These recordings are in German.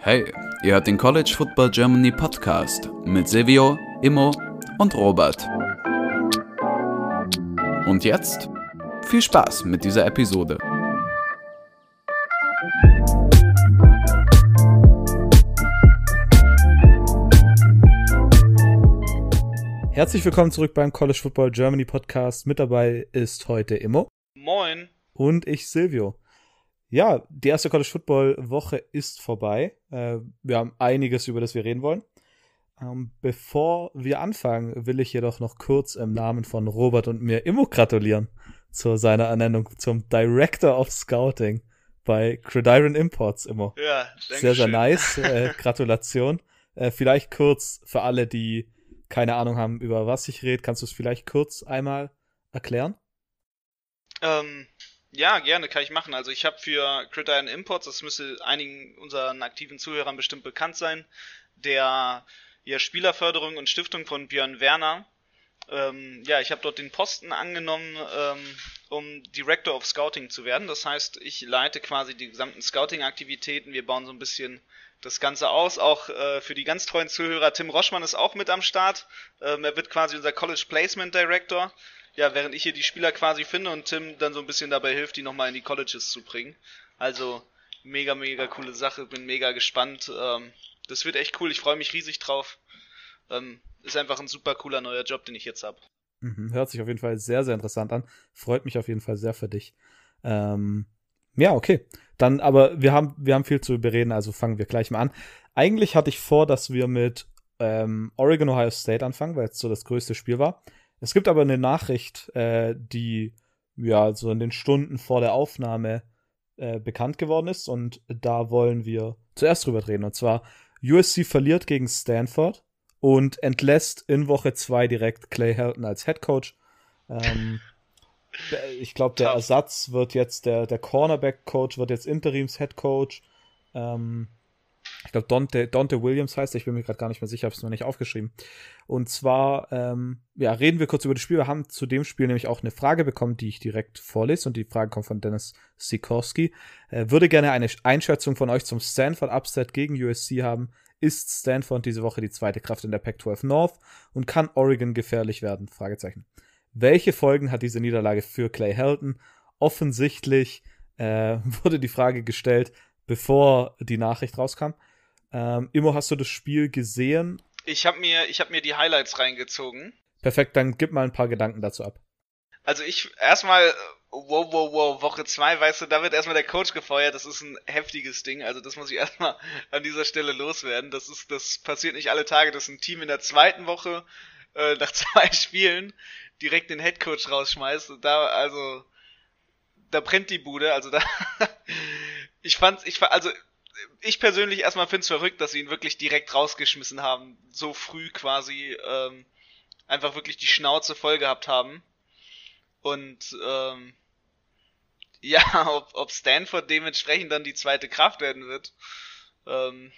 Hey, ihr hört den College Football Germany Podcast mit Silvio, Immo und Robert. Und jetzt viel Spaß mit dieser Episode. Herzlich willkommen zurück beim College Football Germany Podcast. Mit dabei ist heute Immo. Moin. Und ich, Silvio. Ja, die erste College Football Woche ist vorbei. Äh, wir haben einiges, über das wir reden wollen. Ähm, bevor wir anfangen, will ich jedoch noch kurz im Namen von Robert und mir Immo gratulieren zu seiner Ernennung zum Director of Scouting bei Gridiron Imports, Immo. Ja, danke Sehr, sehr schön. nice. Äh, Gratulation. Äh, vielleicht kurz für alle, die keine Ahnung haben, über was ich rede, kannst du es vielleicht kurz einmal erklären? Ähm, ja, gerne, kann ich machen. Also ich habe für Gridiron Imports, das müsste einigen unseren aktiven Zuhörern bestimmt bekannt sein, der ja, Spielerförderung und Stiftung von Björn Werner. Ähm, ja, ich habe dort den Posten angenommen, ähm, um Director of Scouting zu werden. Das heißt, ich leite quasi die gesamten Scouting-Aktivitäten. Wir bauen so ein bisschen das Ganze aus. Auch äh, für die ganz treuen Zuhörer, Tim Roschmann ist auch mit am Start. Ähm, er wird quasi unser College Placement Director. Ja, während ich hier die Spieler quasi finde und Tim dann so ein bisschen dabei hilft, die nochmal in die Colleges zu bringen. Also mega, mega coole Sache. Bin mega gespannt. Ähm, das wird echt cool. Ich freue mich riesig drauf. Ähm, ist einfach ein super cooler neuer Job, den ich jetzt habe. Mhm, hört sich auf jeden Fall sehr, sehr interessant an. Freut mich auf jeden Fall sehr für dich. Ähm, ja, okay. Dann, aber wir haben, wir haben viel zu bereden, also fangen wir gleich mal an. Eigentlich hatte ich vor, dass wir mit ähm, Oregon Ohio State anfangen, weil es so das größte Spiel war. Es gibt aber eine Nachricht, äh, die ja so in den Stunden vor der Aufnahme äh, bekannt geworden ist und da wollen wir zuerst drüber reden. Und zwar USC verliert gegen Stanford und entlässt in Woche zwei direkt Clay Helton als Head Coach. Ähm, ich glaube, der. Ersatz wird jetzt, der, der Cornerback-Coach wird jetzt Interims-Head Coach. Ähm, ich glaube, Dante, Dante Williams heißt er, ich bin mir gerade gar nicht mehr sicher, habe es mir nicht aufgeschrieben. Und zwar, ähm, ja, reden wir kurz über das Spiel. Wir haben zu dem Spiel nämlich auch eine Frage bekommen, die ich direkt vorlese. Und die Frage kommt von Dennis Sikorski. Äh, würde gerne eine Einschätzung von euch zum Stanford-Upset gegen USC haben. Ist Stanford diese Woche die zweite Kraft in der Pac-12 North und kann Oregon gefährlich werden? Fragezeichen. Welche Folgen hat diese Niederlage für Clay Helton? Offensichtlich äh, wurde die Frage gestellt, bevor die Nachricht rauskam. Ähm, Immo, hast du das Spiel gesehen? Ich habe mir, ich hab mir die Highlights reingezogen. Perfekt, dann gib mal ein paar Gedanken dazu ab. Also ich erstmal, wow, wow, wow, Woche zwei, weißt du, da wird erstmal der Coach gefeuert, das ist ein heftiges Ding, also das muss ich erstmal an dieser Stelle loswerden. Das ist, das passiert nicht alle Tage, dass ein Team in der zweiten Woche äh, nach zwei Spielen direkt den Headcoach rausschmeißt. Und da, also, da brennt die Bude, also da ich fand's, ich fa- also ich persönlich erstmal find's verrückt, dass sie ihn wirklich direkt rausgeschmissen haben, so früh quasi, ähm, einfach wirklich die Schnauze voll gehabt haben. Und ähm, ja, ob, ob Stanford dementsprechend dann die zweite Kraft werden wird. Ähm,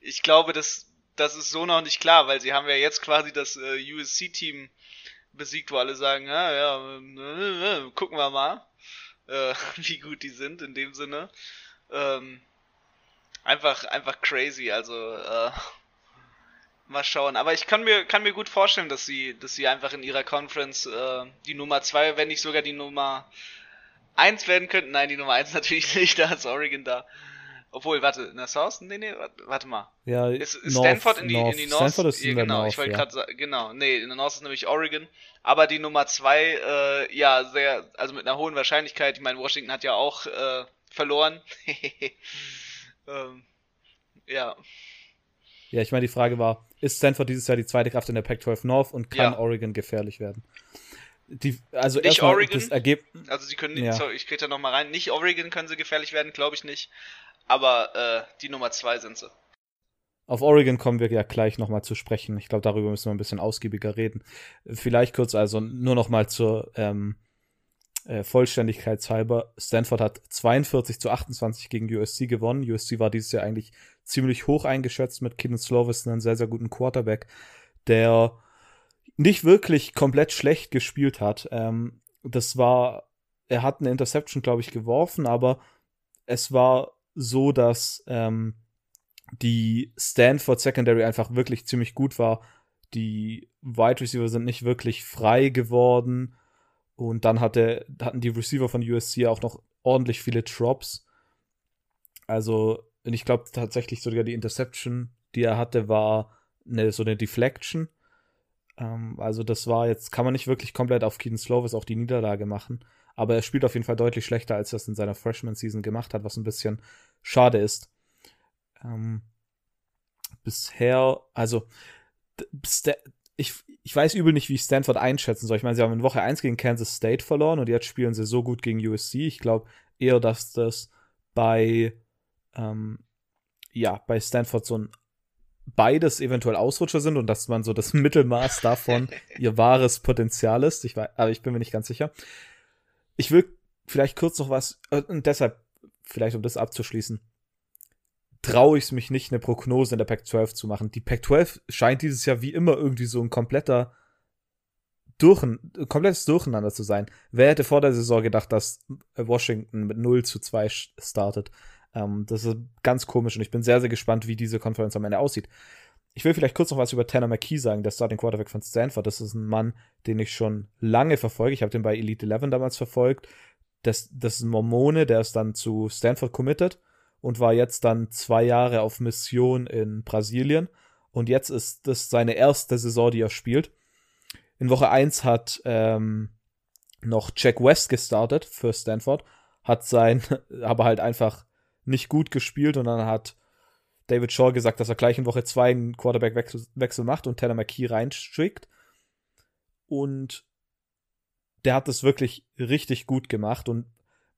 ich glaube, das, das ist so noch nicht klar, weil sie haben ja jetzt quasi das äh, USC-Team besiegt, wo alle sagen, ja, ja, äh, äh, gucken wir mal, äh, wie gut die sind in dem Sinne. Ähm, einfach, einfach crazy, also äh, mal schauen. Aber ich kann mir, kann mir gut vorstellen, dass sie, dass sie einfach in ihrer Conference äh, die Nummer zwei, wenn nicht sogar die Nummer eins werden könnten. Nein, die Nummer eins natürlich nicht, da ist Oregon da. Obwohl, warte, in der South? Nee, nee, warte, warte mal. Ja, Ist, ist North- Stanford in die, in die North? Stanford ist ja, genau, North, ich wollte ja. gerade sagen, genau, nee, in der North ist nämlich Oregon, aber die Nummer zwei, äh, ja, sehr, also mit einer hohen Wahrscheinlichkeit, ich meine, Washington hat ja auch äh, verloren. ähm, ja, Ja, ich meine, die Frage war, ist Stanford dieses Jahr die zweite Kraft in der Pac-12 North und kann Ja. Oregon gefährlich werden? Die, also Nicht Oregon? das Ergebnis. also sie können, Ja. sorry, ich krieg da nochmal rein, nicht Oregon können sie gefährlich werden, glaube ich nicht, aber äh, die Nummer zwei sind sie. Auf Oregon kommen wir ja gleich nochmal zu sprechen. Ich glaube, darüber müssen wir ein bisschen ausgiebiger reden. Vielleicht kurz, also nur nochmal zur ähm, äh, Vollständigkeitshalber. Stanford hat 42 zu 28 gegen USC gewonnen. USC war dieses Jahr eigentlich ziemlich hoch eingeschätzt mit Keenan Slovis, einen sehr, sehr guten Quarterback, der nicht wirklich komplett schlecht gespielt hat. Ähm, das war er hat eine Interception, glaube ich, geworfen, aber es war so, dass ähm, die Stanford Secondary einfach wirklich ziemlich gut war. Die Wide Receiver sind nicht wirklich frei geworden. Und dann hatte, hatten die Receiver von USC auch noch ordentlich viele Drops. Also, ich glaube tatsächlich sogar die Interception, die er hatte, war eine, so eine Deflection. Ähm, also, das war jetzt, kann man nicht wirklich komplett auf Keaton Slovis auch die Niederlage machen. Aber er spielt auf jeden Fall deutlich schlechter, als er es in seiner Freshman-Season gemacht hat, was ein bisschen schade ist. Ähm, bisher, also, ich, ich weiß übel nicht, wie ich Stanford einschätzen soll. Ich meine, sie haben in Woche 1 gegen Kansas State verloren und jetzt spielen sie so gut gegen USC. Ich glaube eher, dass das bei, ähm, ja, bei Stanford so ein beides eventuell Ausrutscher sind und dass man so das Mittelmaß davon ihr wahres Potenzial ist. Ich weiß, aber ich bin mir nicht ganz sicher. Ich will vielleicht kurz noch was, äh, und deshalb, vielleicht um das abzuschließen, traue ich es mich nicht, eine Prognose in der Pac-12 zu machen. Die Pac-12 scheint dieses Jahr wie immer irgendwie so ein kompletter Durchen, komplettes Durcheinander zu sein. Wer hätte vor der Saison gedacht, dass Washington mit 0 zu 2 startet? Ähm, das ist ganz komisch und ich bin sehr, sehr gespannt, wie diese Konferenz am Ende aussieht. Ich will vielleicht kurz noch was über Tanner McKee sagen, der Starting Quarterback von Stanford. Das ist ein Mann, den ich schon lange verfolge. Ich habe den bei Elite 11 damals verfolgt. Das, das ist ein Mormone, der ist dann zu Stanford committed und war jetzt dann zwei Jahre auf Mission in Brasilien. Und jetzt ist das seine erste Saison, die er spielt. In Woche 1 hat ähm, noch Jack West gestartet für Stanford, hat sein, aber halt einfach nicht gut gespielt und dann hat David Shaw gesagt, dass er gleich in Woche 2 einen Quarterback-Wechsel macht und Tanner McKee reinschickt. Und der hat das wirklich richtig gut gemacht und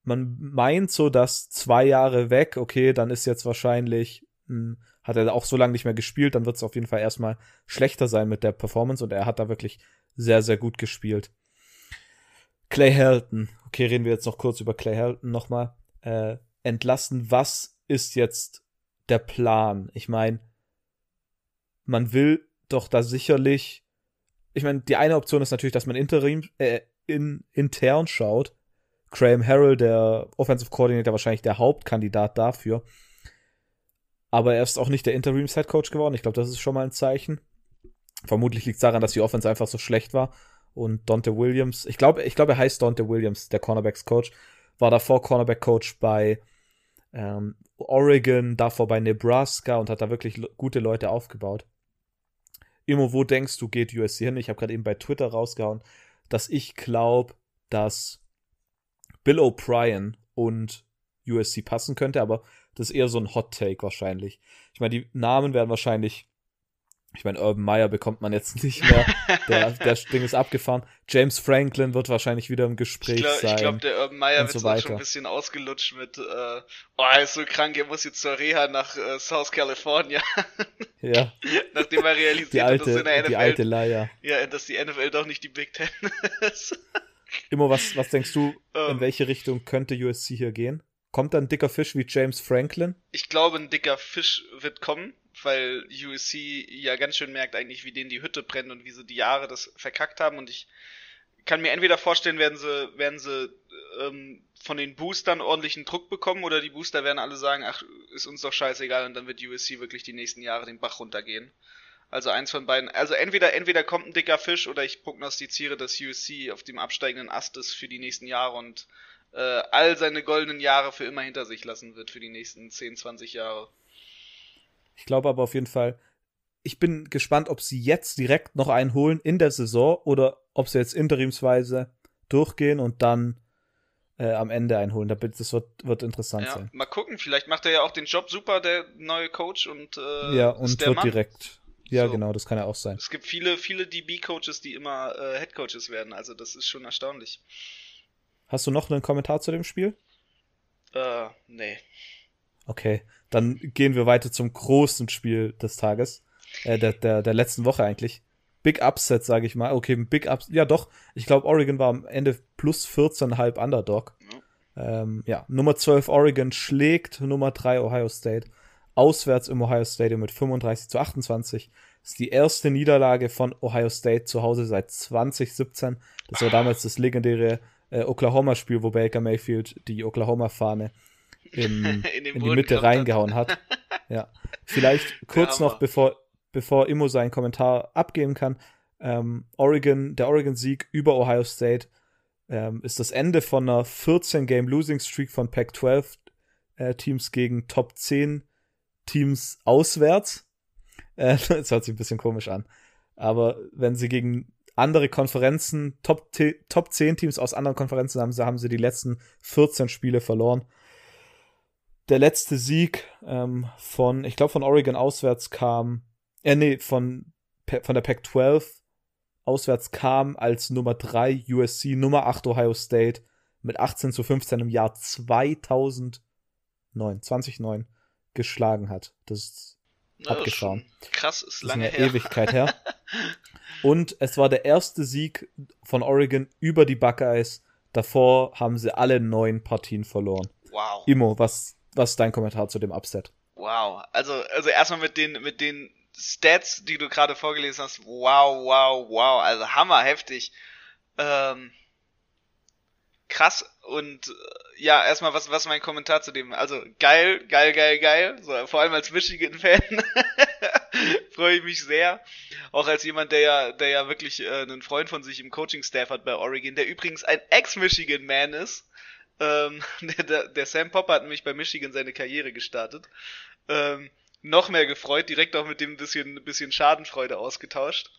man meint so, dass zwei Jahre weg, okay, dann ist jetzt wahrscheinlich, mh, hm, hat er auch so lange nicht mehr gespielt, dann wird es auf jeden Fall erstmal schlechter sein mit der Performance und er hat da wirklich sehr, sehr gut gespielt. Clay Helton, okay, reden wir jetzt noch kurz über Clay Helton nochmal. Äh, entlassen, was ist jetzt der Plan? Ich meine, man will doch da sicherlich, ich meine, die eine Option ist natürlich, dass man interim, äh, in, intern schaut, Graham Harrell, der Offensive Coordinator, wahrscheinlich der Hauptkandidat dafür. Aber er ist auch nicht der Interims-Head Coach geworden. Ich glaube, das ist schon mal ein Zeichen. Vermutlich liegt es daran, dass die Offense einfach so schlecht war. Und Dante Williams, ich glaube, ich glaube, er heißt Dante Williams, der Cornerbacks Coach, war davor Cornerback Coach bei ähm, Oregon, davor bei Nebraska und hat da wirklich gute Leute aufgebaut. Immer wo denkst du, geht USC hin? Ich habe gerade eben bei Twitter rausgehauen, dass ich glaube, dass Bill O'Brien und USC passen könnte, aber das ist eher so ein Hot Take wahrscheinlich. Ich meine, die Namen werden wahrscheinlich. Ich meine, Urban Meyer bekommt man jetzt nicht mehr. Der, der Ding ist abgefahren. James Franklin wird wahrscheinlich wieder im Gespräch ich glaub, sein. Ich glaube, der Urban Meyer wird so schon ein bisschen ausgelutscht mit, äh, oh, er ist so krank, er muss jetzt zur Reha nach äh, South California. Ja. Nachdem er realisiert die alte, hat, dass in der NFL, die alte Leier. Ja, dass die NFL doch nicht die Big Ten ist. Immer was, was denkst du, in ähm. welche Richtung könnte USC hier gehen? Kommt da ein dicker Fisch wie James Franklin? Ich glaube, ein dicker Fisch wird kommen, weil USC ja ganz schön merkt eigentlich, wie denen die Hütte brennt und wie sie die Jahre das verkackt haben. Und ich kann mir entweder vorstellen, werden sie, werden sie ähm, von den Boostern ordentlichen Druck bekommen oder die Booster werden alle sagen, ach, ist uns doch scheißegal und dann wird USC wirklich die nächsten Jahre den Bach runtergehen. Also eins von beiden. Also entweder, entweder kommt ein dicker Fisch oder ich prognostiziere, dass USC auf dem absteigenden Ast ist für die nächsten Jahre und äh, all seine goldenen Jahre für immer hinter sich lassen wird für die nächsten 10, 20 Jahre. Ich glaube aber auf jeden Fall, ich bin gespannt, ob sie jetzt direkt noch einen holen in der Saison oder ob sie jetzt interimsweise durchgehen und dann äh, am Ende einholen. Das wird, wird interessant ja, sein. Mal gucken, vielleicht macht er ja auch den Job super, der neue Coach und äh, ja und wird Mann. direkt ja, so. genau, das kann ja auch sein. Es gibt viele, viele DB-Coaches, die immer äh, Head-Coaches werden, also das ist schon erstaunlich. Hast du noch einen Kommentar zu dem Spiel? Äh, nee. Okay, dann gehen wir weiter zum großen Spiel des Tages. Äh, der, der, der letzten Woche eigentlich. Big Upset, sage ich mal. Okay, Big Upset. Ja, doch. Ich glaube, Oregon war am Ende plus 14,5 Underdog. Ja. Ähm, ja, Nummer 12 Oregon schlägt Nummer 3 Ohio State auswärts im Ohio Stadium mit 35 zu 28. Das ist die erste Niederlage von Ohio State zu Hause seit 2017. Das war damals das legendäre äh, Oklahoma-Spiel, wo Baker Mayfield die Oklahoma-Fahne in, in, in die Mitte reingehauen hat. ja. Vielleicht kurz noch, bevor, bevor Immo seinen Kommentar abgeben kann. Ähm, Oregon, der Oregon-Sieg über Ohio State ähm, ist das Ende von einer 14-Game-Losing-Streak von Pac-12-Teams äh, gegen Top 10 Teams auswärts. Äh, das hört sich ein bisschen komisch an. Aber wenn sie gegen andere Konferenzen, Top, Top 10 Teams aus anderen Konferenzen haben, haben sie die letzten 14 Spiele verloren. Der letzte Sieg ähm, von, ich glaube, von Oregon auswärts kam, äh, nee, von, von der Pac-12 auswärts kam als Nummer 3 USC, Nummer 8 Ohio State mit 18 zu 15 im Jahr 2009, 2009 geschlagen hat. Das ist ja, abgefahren. Krass, ist lange ist eine her. Ewigkeit her. Und es war der erste Sieg von Oregon über die Buckeyes. Davor haben sie alle neun Partien verloren. Wow. Imo, was, was ist dein Kommentar zu dem Upset? Wow. Also, also erstmal mit den, mit den Stats, die du gerade vorgelesen hast. Wow, wow, wow. Also hammerheftig. Ähm, krass und äh, ja, erstmal was was mein Kommentar zu dem. Also geil, geil, geil, geil. So, vor allem als Michigan Fan freue ich mich sehr. Auch als jemand, der ja der ja wirklich äh, einen Freund von sich im Coaching Staff hat bei Oregon, der übrigens ein Ex-Michigan Man ist. Ähm, der, der, der Sam Popper hat nämlich bei Michigan seine Karriere gestartet. Ähm, noch mehr gefreut, direkt auch mit dem bisschen bisschen Schadenfreude ausgetauscht.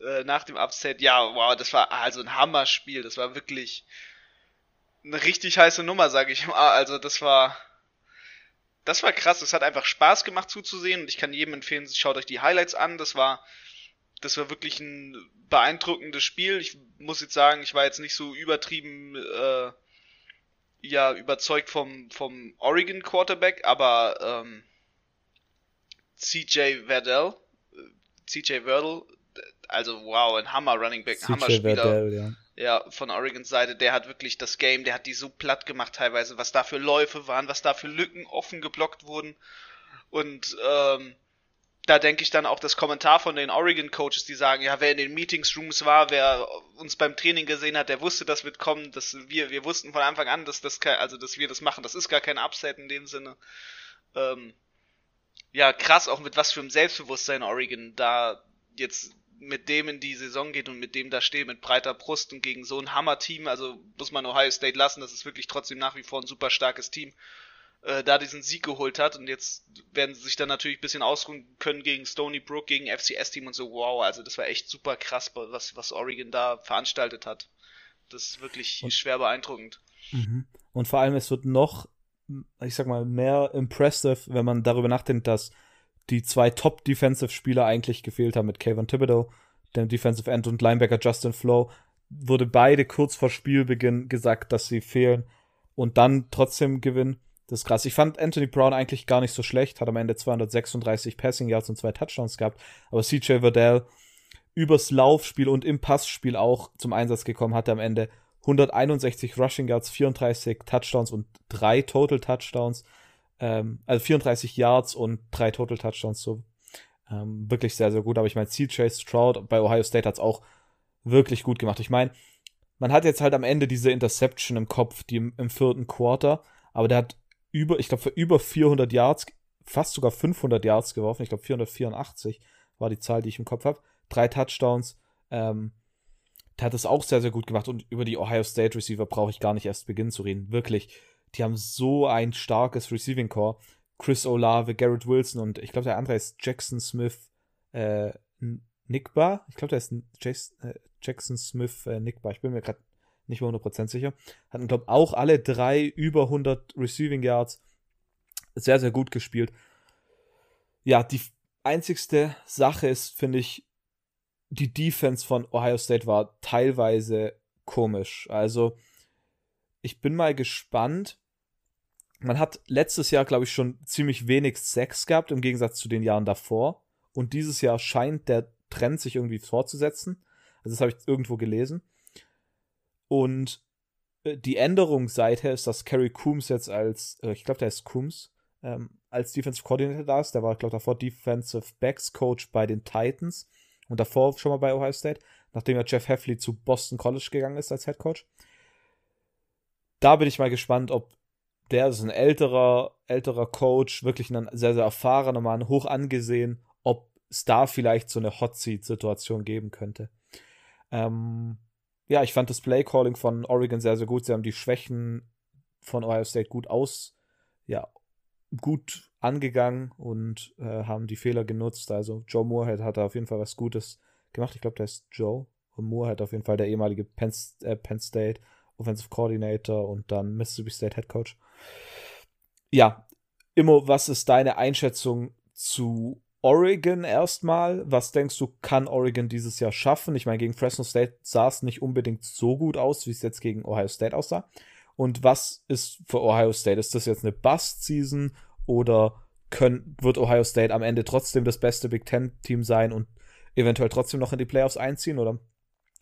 Äh, nach dem Upset, ja, wow, das war also ein Hammerspiel. Das war wirklich eine richtig heiße Nummer, sage ich mal. Also das war das war krass. Es hat einfach Spaß gemacht zuzusehen und ich kann jedem empfehlen, schaut euch die Highlights an. Das war das war wirklich ein beeindruckendes Spiel. Ich muss jetzt sagen, ich war jetzt nicht so übertrieben äh, ja überzeugt vom vom Oregon Quarterback, aber ähm, CJ Verdell, äh, CJ Verdell, also wow, ein Hammer Running Back, CJ Hammer Spieler. Verdell, ja ja, von Oregons Seite, der hat wirklich das Game, der hat die so platt gemacht teilweise, was da für Läufe waren, was da für Lücken offen geblockt wurden. Und ähm, da denke ich dann auch das Kommentar von den Oregon Coaches, die sagen, ja, wer in den Meetingsrooms war, wer uns beim Training gesehen hat, der wusste, das wird kommen, dass wir, wir wussten von Anfang an, dass das kein, also dass wir das machen, das ist gar kein Upset in dem Sinne. Ähm, ja, krass, auch mit was für einem Selbstbewusstsein Oregon da jetzt mit dem in die Saison geht und mit dem da steht, mit breiter Brust und gegen so ein Hammer-Team, also muss man Ohio State lassen, das ist wirklich trotzdem nach wie vor ein super starkes Team, äh, da diesen Sieg geholt hat und jetzt werden sie sich dann natürlich ein bisschen ausruhen können gegen Stony Brook, gegen FCS-Team und so, wow, also das war echt super krass, was, was Oregon da veranstaltet hat. Das ist wirklich und, schwer beeindruckend. Mhm. Und vor allem, es wird noch, ich sag mal, mehr impressive, wenn man darüber nachdenkt, dass die zwei Top-Defensive-Spieler eigentlich gefehlt haben mit Kayvon Thibodeau, dem Defensive End und Linebacker Justin Flo, wurde beide kurz vor Spielbeginn gesagt, dass sie fehlen und dann trotzdem gewinnen. Das ist krass. Ich fand Anthony Brown eigentlich gar nicht so schlecht, hat am Ende 236 Passing Yards und zwei Touchdowns gehabt, aber CJ Verdell übers Laufspiel und im Passspiel auch zum Einsatz gekommen, hatte am Ende 161 Rushing Yards, 34 Touchdowns und drei Total Touchdowns. Ähm, also 34 Yards und drei Total Touchdowns, so ähm, wirklich sehr, sehr gut. Aber ich meine, CJ Stroud bei Ohio State hat es auch wirklich gut gemacht. Ich meine, man hat jetzt halt am Ende diese Interception im Kopf, die im, im vierten Quarter, aber der hat über, ich glaube, für über 400 Yards, fast sogar 500 Yards geworfen. Ich glaube, 484 war die Zahl, die ich im Kopf habe. Drei Touchdowns. Ähm, der hat es auch sehr, sehr gut gemacht und über die Ohio State Receiver brauche ich gar nicht erst beginnen zu reden. Wirklich die haben so ein starkes Receiving Core. Chris Olave, Garrett Wilson und ich glaube, der andere ist Jackson Smith äh, Nickbar. Ich glaube, der ist Jason, äh, Jackson Smith äh, Nickbar. Ich bin mir gerade nicht mehr 100% sicher. Hatten, glaube auch alle drei über 100 Receiving Yards. Sehr, sehr gut gespielt. Ja, die einzigste Sache ist, finde ich, die Defense von Ohio State war teilweise komisch. Also, ich bin mal gespannt. Man hat letztes Jahr, glaube ich, schon ziemlich wenig Sex gehabt im Gegensatz zu den Jahren davor. Und dieses Jahr scheint der Trend sich irgendwie fortzusetzen. Also das habe ich irgendwo gelesen. Und äh, die Änderung seither ist, dass Kerry Coombs jetzt als, äh, ich glaube, der ist Coombs, ähm, als Defensive Coordinator da ist. Der war, glaube ich, davor Defensive Backs Coach bei den Titans und davor schon mal bei Ohio State, nachdem er Jeff Heffley zu Boston College gegangen ist als Head Coach. Da bin ich mal gespannt, ob der ist ein älterer, älterer Coach, wirklich ein sehr, sehr erfahrener Mann, hoch angesehen, ob es da vielleicht so eine Hot Seat-Situation geben könnte. Ähm, ja, ich fand das Play-Calling von Oregon sehr, sehr gut. Sie haben die Schwächen von Ohio State gut aus, ja, gut angegangen und äh, haben die Fehler genutzt. Also Joe Moorhead hat da auf jeden Fall was Gutes gemacht. Ich glaube, der ist Joe. Und Moorhead auf jeden Fall der ehemalige Penn, äh, Penn State Offensive Coordinator und dann Mississippi State Head Coach. Ja, Immo, was ist deine Einschätzung zu Oregon erstmal? Was denkst du, kann Oregon dieses Jahr schaffen? Ich meine, gegen Fresno State sah es nicht unbedingt so gut aus, wie es jetzt gegen Ohio State aussah. Und was ist für Ohio State? Ist das jetzt eine Bust-Season oder können, wird Ohio State am Ende trotzdem das beste Big Ten-Team sein und eventuell trotzdem noch in die Playoffs einziehen? Oder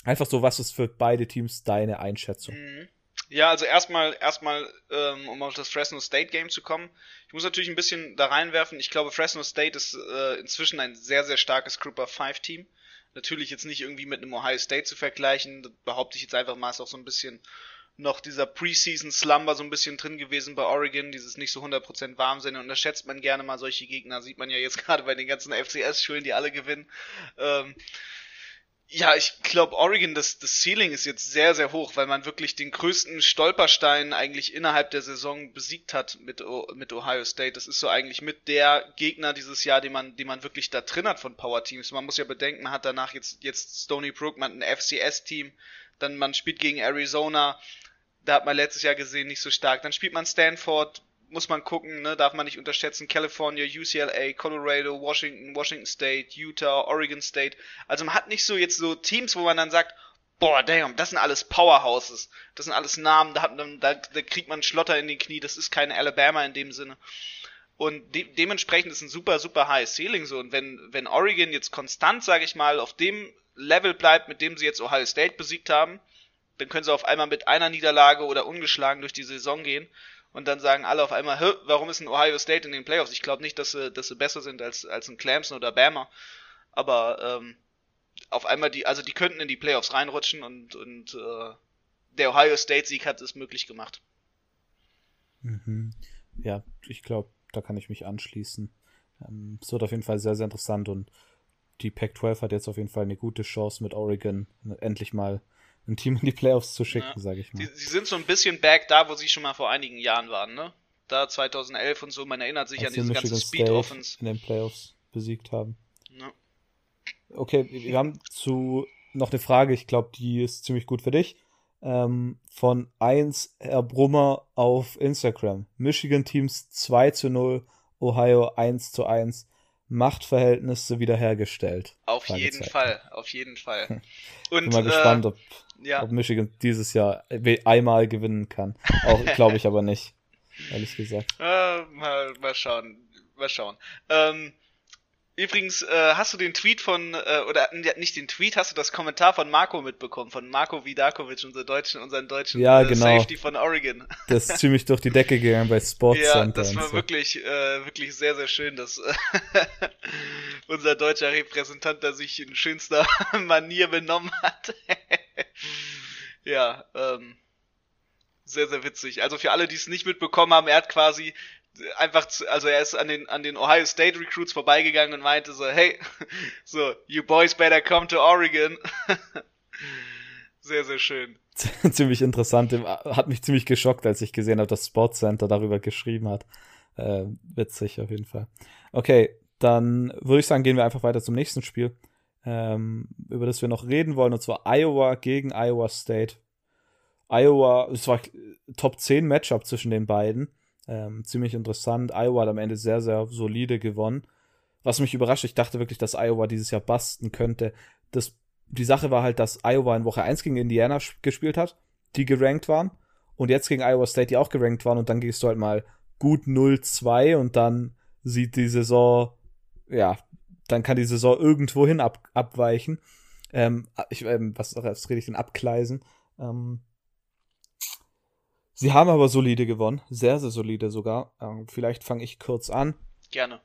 einfach so, was ist für beide Teams deine Einschätzung? Mhm. Ja, also erstmal, erstmal, ähm, um auf das Fresno State Game zu kommen. Ich muss natürlich ein bisschen da reinwerfen. Ich glaube, Fresno State ist äh, inzwischen ein sehr, sehr starkes Group of Five Team. Natürlich jetzt nicht irgendwie mit einem Ohio State zu vergleichen. Das behaupte ich jetzt einfach mal, ist auch so ein bisschen noch dieser Preseason Slumber so ein bisschen drin gewesen bei Oregon, dieses nicht so 100% warm sind. Und unterschätzt man gerne mal solche Gegner, sieht man ja jetzt gerade bei den ganzen FCS-Schulen, die alle gewinnen. Ähm, ja, ich glaube, Oregon, das, das Ceiling ist jetzt sehr, sehr hoch, weil man wirklich den größten Stolperstein eigentlich innerhalb der Saison besiegt hat mit, mit Ohio State. Das ist so eigentlich mit der Gegner dieses Jahr, den man, den man wirklich da drin hat von Power Teams. Man muss ja bedenken, man hat danach jetzt, jetzt Stony Brook, man hat ein FCS-Team, dann man spielt gegen Arizona, da hat man letztes Jahr gesehen, nicht so stark. Dann spielt man Stanford, muss man gucken, ne, darf man nicht unterschätzen. California, UCLA, Colorado, Washington, Washington State, Utah, Oregon State. Also man hat nicht so jetzt so Teams, wo man dann sagt, boah, damn, das sind alles Powerhouses. Das sind alles Namen, da, hat, da, da kriegt man Schlotter in den Knie. Das ist keine Alabama in dem Sinne. Und de dementsprechend ist ein super, super high Ceiling so. Und wenn, wenn Oregon jetzt konstant, sage ich mal, auf dem Level bleibt, mit dem sie jetzt Ohio State besiegt haben, dann können sie auf einmal mit einer Niederlage oder ungeschlagen durch die Saison gehen und dann sagen alle auf einmal, warum ist ein Ohio State in den Playoffs? Ich glaube nicht, dass sie, dass sie besser sind als, als ein Clemson oder Bama, aber ähm, auf einmal die, also die könnten in die Playoffs reinrutschen und, und äh, der Ohio State Sieg hat es möglich gemacht. Mhm. Ja, ich glaube, da kann ich mich anschließen. Ähm, es wird auf jeden Fall sehr, sehr interessant und die Pac-12 hat jetzt auf jeden Fall eine gute Chance mit Oregon endlich mal ein Team in die Playoffs zu schicken, ja. sage ich mal. Sie, sie, sind so ein bisschen back da, wo sie schon mal vor einigen Jahren waren, ne? Da 2011 und so, man erinnert sich Als an diese ganze Speed Offense. In den Playoffs besiegt haben. Ja. Okay, wir haben zu noch eine Frage, ich glaube, die ist ziemlich gut für dich. Ähm, von 1 Herr Brummer auf Instagram. Michigan Teams 2 zu 0, Ohio 1 zu 1. Machtverhältnisse wiederhergestellt. Auf jeden Fall, auf jeden Fall. Und, Bin mal äh, gespannt, ob ja. ob Michigan dieses Jahr einmal gewinnen kann. Auch glaube ich aber nicht, ehrlich gesagt. Äh, mal, mal schauen, mal schauen. Ähm, übrigens, äh, hast du den Tweet von, äh, oder nicht den Tweet, hast du das Kommentar von Marco mitbekommen, von Marco Vidakovic, unser deutschen, unseren deutschen ja, äh, genau. Safety von Oregon. Das ist ziemlich durch die Decke gegangen bei Sports Ja, Center das war so. wirklich, äh, wirklich sehr, sehr schön, dass unser deutscher Repräsentant da sich in schönster Manier benommen hat. ja, ähm, sehr, sehr witzig. Also für alle, die es nicht mitbekommen haben, er hat quasi einfach, zu, also er ist an den, an den Ohio State Recruits vorbeigegangen und meinte so, hey, so, you boys better come to Oregon. sehr, sehr schön. ziemlich interessant. Hat mich ziemlich geschockt, als ich gesehen habe, dass Sports Center darüber geschrieben hat. Äh, witzig auf jeden Fall. Okay, dann würde ich sagen, gehen wir einfach weiter zum nächsten Spiel ähm, über das wir noch reden wollen, und zwar Iowa gegen Iowa State. Iowa, es war Top 10 Matchup zwischen den beiden. Ähm, ziemlich interessant. Iowa hat am Ende sehr, sehr solide gewonnen. Was mich überrascht, ich dachte wirklich, dass Iowa dieses Jahr basten könnte. Das, die Sache war halt, dass Iowa in Woche 1 gegen Indiana gespielt hat, die gerankt waren. Und jetzt gegen Iowa State, die auch gerankt waren. Und dann gehst du halt mal gut 0-2 und dann sieht die Saison, ja, dann kann die Saison irgendwohin ab, abweichen. Ähm, ich, ähm, was, was rede ich denn? Abgleisen. Ähm, sie haben aber solide gewonnen. Sehr, sehr solide sogar. Ähm, vielleicht fange ich kurz an. Gerne.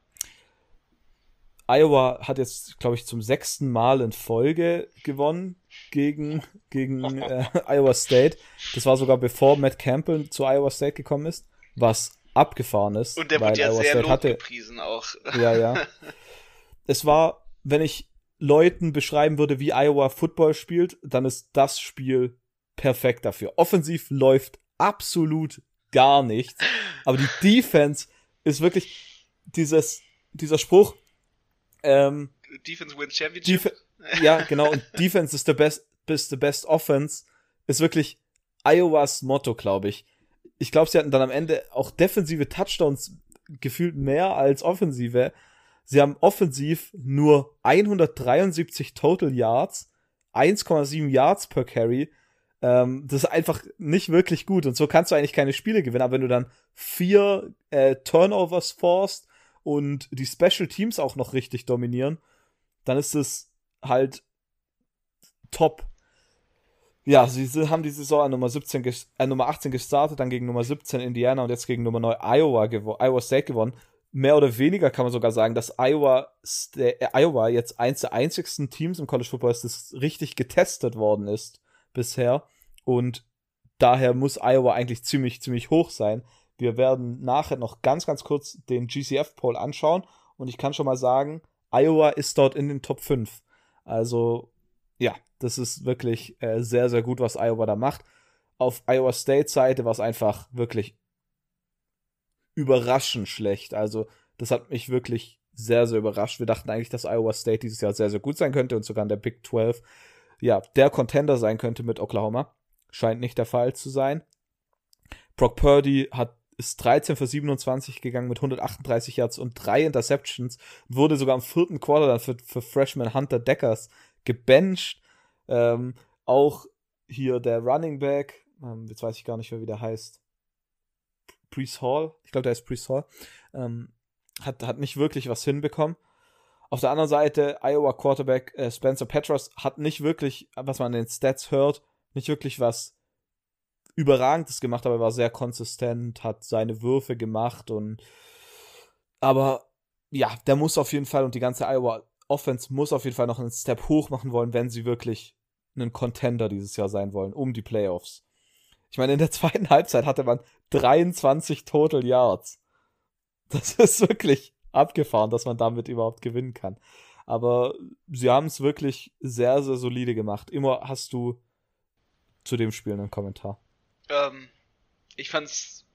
Iowa hat jetzt, glaube ich, zum sechsten Mal in Folge gewonnen gegen, gegen äh, Iowa State. Das war sogar bevor Matt Campbell zu Iowa State gekommen ist, was abgefahren ist. Und der wurde ja Iowa sehr State hatte, gepriesen auch. Ja, ja. es war, wenn ich Leuten beschreiben würde, wie Iowa Football spielt, dann ist das Spiel perfekt dafür. Offensiv läuft absolut gar nichts, aber die Defense ist wirklich dieses, dieser Spruch, ähm, Defense wins Championship. Def ja, genau. Und Defense is the best, is the best offense ist wirklich Iowas Motto, glaube ich. Ich glaube, sie hatten dann am Ende auch defensive Touchdowns gefühlt mehr als offensive. Sie haben offensiv nur 173 Total Yards, 1,7 Yards per Carry. Ähm, das ist einfach nicht wirklich gut. Und so kannst du eigentlich keine Spiele gewinnen. Aber wenn du dann vier äh, Turnovers forst und die Special Teams auch noch richtig dominieren, dann ist es halt top. Ja, sie haben die Saison an Nummer 17 äh, Nummer 18 gestartet, dann gegen Nummer 17 Indiana und jetzt gegen Nummer 9 Iowa, Iowa State gewonnen. Mehr oder weniger kann man sogar sagen, dass Iowa, äh, Iowa jetzt eins der einzigsten Teams im College Football ist, das richtig getestet worden ist bisher. Und daher muss Iowa eigentlich ziemlich, ziemlich hoch sein. Wir werden nachher noch ganz, ganz kurz den GCF-Poll anschauen und ich kann schon mal sagen, Iowa ist dort in den Top 5. Also, ja, das ist wirklich äh, sehr, sehr gut, was Iowa da macht. Auf Iowa State-Seite war es einfach wirklich überraschend schlecht. Also, das hat mich wirklich sehr, sehr überrascht. Wir dachten eigentlich, dass Iowa State dieses Jahr sehr, sehr gut sein könnte und sogar in der Big 12 ja, der Contender sein könnte mit Oklahoma. Scheint nicht der Fall zu sein. Brock Purdy hat ist 13 für 27 gegangen mit 138 Yards und drei Interceptions. Wurde sogar im vierten Quarter dann für, für Freshman Hunter Deckers gebencht. Ähm, auch hier der Running Back, ähm, jetzt weiß ich gar nicht mehr, wie der heißt. Priest Hall, ich glaube, der ist Priest Hall, ähm, hat, hat nicht wirklich was hinbekommen. Auf der anderen Seite, Iowa Quarterback äh, Spencer Petros hat nicht wirklich, was man in den Stats hört, nicht wirklich was Überragendes gemacht, aber er war sehr konsistent, hat seine Würfe gemacht und aber ja, der muss auf jeden Fall und die ganze Iowa Offense muss auf jeden Fall noch einen Step hoch machen wollen, wenn sie wirklich einen Contender dieses Jahr sein wollen, um die Playoffs. Ich meine, in der zweiten Halbzeit hatte man 23 Total Yards. Das ist wirklich abgefahren, dass man damit überhaupt gewinnen kann. Aber sie haben es wirklich sehr, sehr solide gemacht. Immer hast du zu dem Spiel einen Kommentar. Ähm, ich fand's,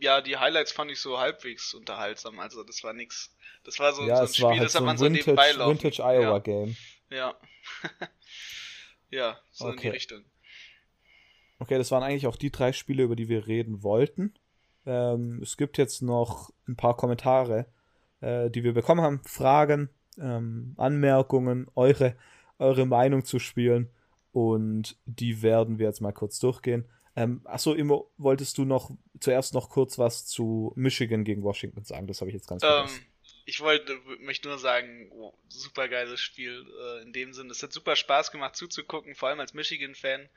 ja, die Highlights fand ich so halbwegs unterhaltsam. Also das war nix. Das war so, ja, so ein Spiel, halt das hat man so Vintage, nebenbei laufen. Vintage Iowa ja. Game. Ja. ja, so okay. in die Richtung. Okay, das waren eigentlich auch die drei Spiele, über die wir reden wollten. Ähm, es gibt jetzt noch ein paar Kommentare, äh, die wir bekommen haben, Fragen, ähm, Anmerkungen, eure, eure Meinung zu spielen. Und die werden wir jetzt mal kurz durchgehen. Ähm, achso, immer wolltest du noch zuerst noch kurz was zu Michigan gegen Washington sagen. Das habe ich jetzt ganz vergessen. Ähm, ich wollte, möchte nur sagen, oh, super geiles Spiel äh, in dem Sinne. Es hat super Spaß gemacht zuzugucken, vor allem als Michigan-Fan.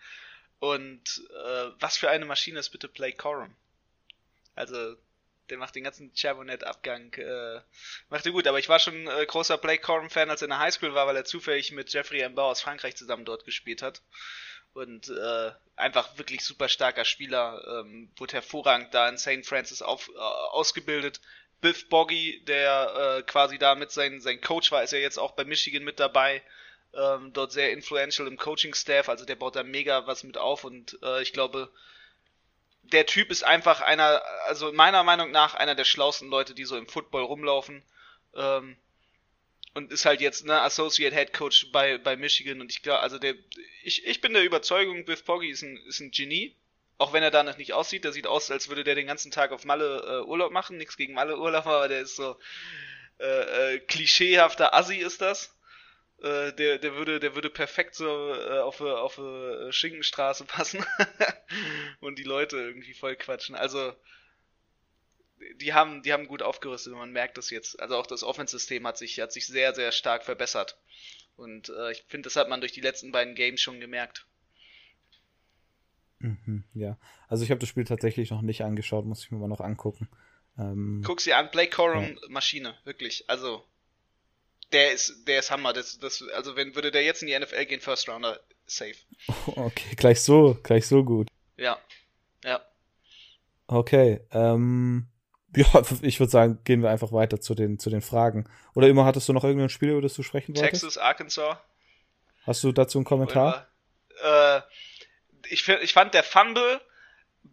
Und äh, was für eine Maschine ist bitte Play Corum? Also der macht den ganzen Charbonnet-Abgang, äh, macht er gut. Aber ich war schon äh, großer Blake Corum-Fan, als er in der Highschool war, weil er zufällig mit Jeffrey Ambau aus Frankreich zusammen dort gespielt hat. Und äh, einfach wirklich super starker Spieler, ähm, wurde hervorragend da in St. Francis auf, äh, ausgebildet. Biff Boggy, der äh, quasi da mit sein, sein Coach war, ist ja jetzt auch bei Michigan mit dabei. Ähm, dort sehr influential im Coaching-Staff, also der baut da mega was mit auf und äh, ich glaube, der Typ ist einfach einer, also meiner Meinung nach einer der schlauesten Leute, die so im Football rumlaufen. Ähm, und ist halt jetzt ne Associate Head Coach bei, bei Michigan und ich glaube, also der, ich, ich bin der Überzeugung, Biff Poggy ist ein, ist ein Genie. Auch wenn er danach nicht aussieht, der sieht aus, als würde der den ganzen Tag auf Malle äh, Urlaub machen. Nichts gegen Malle Urlaub, aber der ist so äh, äh, klischeehafter Assi ist das. Äh, der, der würde, der würde perfekt so äh, auf, auf eine Schinkenstraße passen und die Leute irgendwie voll quatschen. Also die haben, die haben gut aufgerüstet und man merkt das jetzt. Also auch das Offense-System hat sich, hat sich sehr, sehr stark verbessert. Und äh, ich finde, das hat man durch die letzten beiden Games schon gemerkt. Mhm, ja, also ich habe das Spiel tatsächlich noch nicht angeschaut, muss ich mir mal noch angucken. Ähm, Guck sie an, Blake Corum, ja. Maschine, wirklich. Also der ist, der ist Hammer. Das, das, also wenn würde der jetzt in die NFL gehen, First Rounder, safe. Okay, gleich so, gleich so gut. Ja, ja. Okay, ähm, ja, ich würde sagen, gehen wir einfach weiter zu den, zu den Fragen. Oder immer hattest du noch irgendein Spiel, über das du sprechen wolltest? Texas, Arkansas. Hast du dazu einen Kommentar? Äh, ich, ich fand der Fumble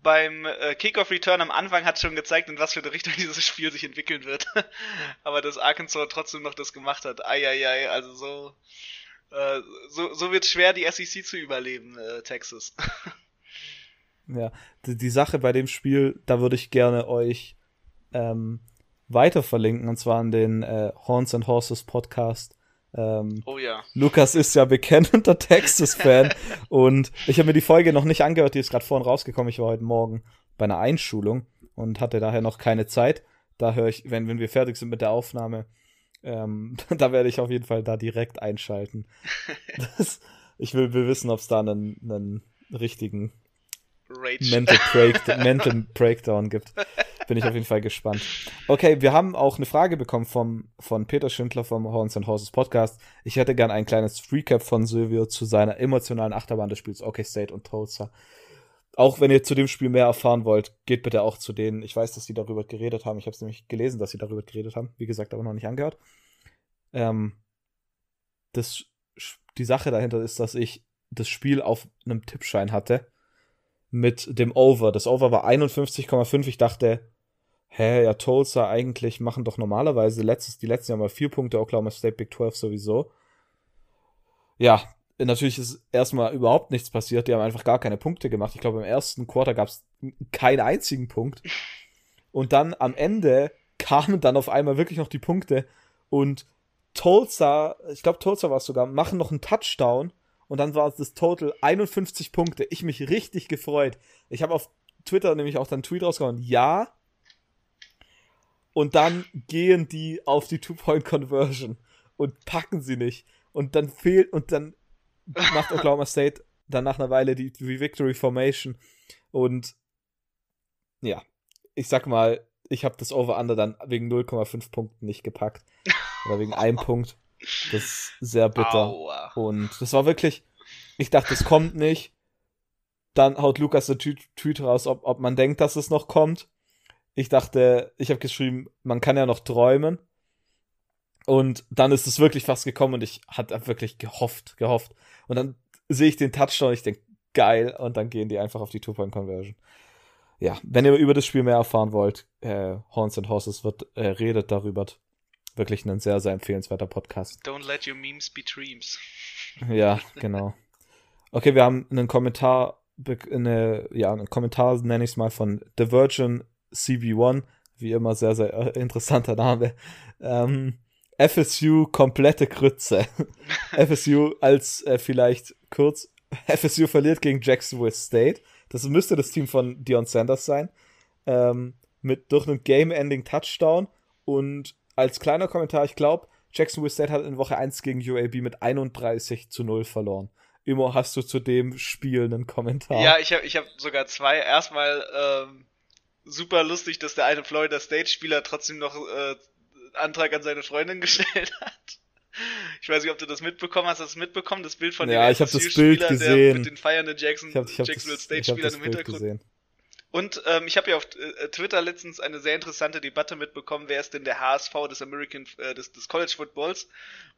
beim äh, Kickoff Return am Anfang hat schon gezeigt, in was für eine Richtung dieses Spiel sich entwickeln wird. Aber dass Arkansas trotzdem noch das gemacht hat, eieiei, also so, äh, so, so wird schwer, die SEC zu überleben, äh, Texas. ja, die, die, Sache bei dem Spiel, da würde ich gerne euch ähm, weiter verlinken, und zwar an den äh, Horns and Horses Podcast ähm, oh ja. Lukas ist ja bekennender Texas-Fan und ich habe mir die Folge noch nicht angehört, die ist gerade vorhin rausgekommen. Ich war heute Morgen bei einer Einschulung und hatte daher noch keine Zeit. Da höre ich, wenn, wenn wir fertig sind mit der Aufnahme, ähm, da werde ich auf jeden Fall da direkt einschalten. Das, ich will, will wissen, ob es da einen, einen richtigen Mental, Break, Mental Breakdown gibt. Bin ich auf jeden Fall gespannt. Okay, wir haben auch eine Frage bekommen vom, von Peter Schindler vom Horns and Horses Podcast. Ich hätte gern ein kleines Recap von Silvio zu seiner emotionalen Achterbahn des Spiels OK State und Tulsa. Auch wenn ihr zu dem Spiel mehr erfahren wollt, geht bitte auch zu denen. Ich weiß, dass die darüber geredet haben. Ich habe es nämlich gelesen, dass sie darüber geredet haben. Wie gesagt, aber noch nicht angehört. Ähm, das, die Sache dahinter ist, dass ich das Spiel auf einem Tippschein hatte mit dem Over. Das Over war 51,5. Ich dachte, hä, ja, Tulsa eigentlich machen doch normalerweise letztes, die letzten Jahr mal vier Punkte, Oklahoma State Big 12 sowieso. Ja, natürlich ist erstmal überhaupt nichts passiert. Die haben einfach gar keine Punkte gemacht. Ich glaube, im ersten Quarter gab es keinen einzigen Punkt. Und dann am Ende kamen dann auf einmal wirklich noch die Punkte. Und Tulsa, ich glaube, Tulsa war es sogar, machen noch einen Touchdown. Und dann war es das Total 51 Punkte. Ich mich richtig gefreut. Ich habe auf Twitter nämlich auch dann einen Tweet rausgehauen. Ja, und dann gehen die auf die Two-Point-Conversion und packen sie nicht. Und dann fehlt, und dann macht Oklahoma State dann nach einer Weile die, die Victory Formation. Und ja, ich sag mal, ich habe das Over-Under dann wegen 0,5 Punkten nicht gepackt. Oder wegen einem Punkt. Das ist sehr bitter. Aua. Und das war wirklich, ich dachte, es kommt nicht. Dann haut Lukas eine Tweet raus, ob, ob man denkt, dass es noch kommt ich dachte, ich habe geschrieben, man kann ja noch träumen. Und dann ist es wirklich fast gekommen und ich hatte wirklich gehofft, gehofft. Und dann sehe ich den Touchdown und ich denke, geil. Und dann gehen die einfach auf die Two-Point-Conversion. Ja, wenn ihr über das Spiel mehr erfahren wollt, äh, Horns and Horses wird, äh, redet darüber. Wirklich ein sehr, sehr empfehlenswerter Podcast. Don't let your memes be dreams. Ja, genau. Okay, wir haben einen Kommentar, eine, ja, einen Kommentar nenne ich es mal von The Virgin CB1, wie immer sehr, sehr äh, interessanter Name. Ähm, FSU komplette Krütze. FSU als äh, vielleicht kurz, FSU verliert gegen Jacksonville State. Das müsste das Team von Dion Sanders sein. Ähm, mit durch einen Game-Ending Touchdown. Und als kleiner Kommentar, ich glaube, Jacksonville State hat in Woche 1 gegen UAB mit 31 zu 0 verloren. Immer hast du zu dem Spiel einen Kommentar. Ja, ich habe ich hab sogar zwei. Erstmal ähm, super lustig, dass der eine Florida State-Spieler trotzdem noch äh, Antrag an seine Freundin gestellt hat. Ich weiß nicht, ob du das mitbekommen hast. Hast du das mitbekommen? Das Bild von ja, dem ich das Bild gesehen. mit den feiernden Jackson, ich hab, ich hab Jacksonville State-Spielern im Hintergrund. Gesehen. Und ähm, ich habe ja auf äh, Twitter letztens eine sehr interessante Debatte mitbekommen, wer ist denn der HSV des American äh, des, des College Footballs?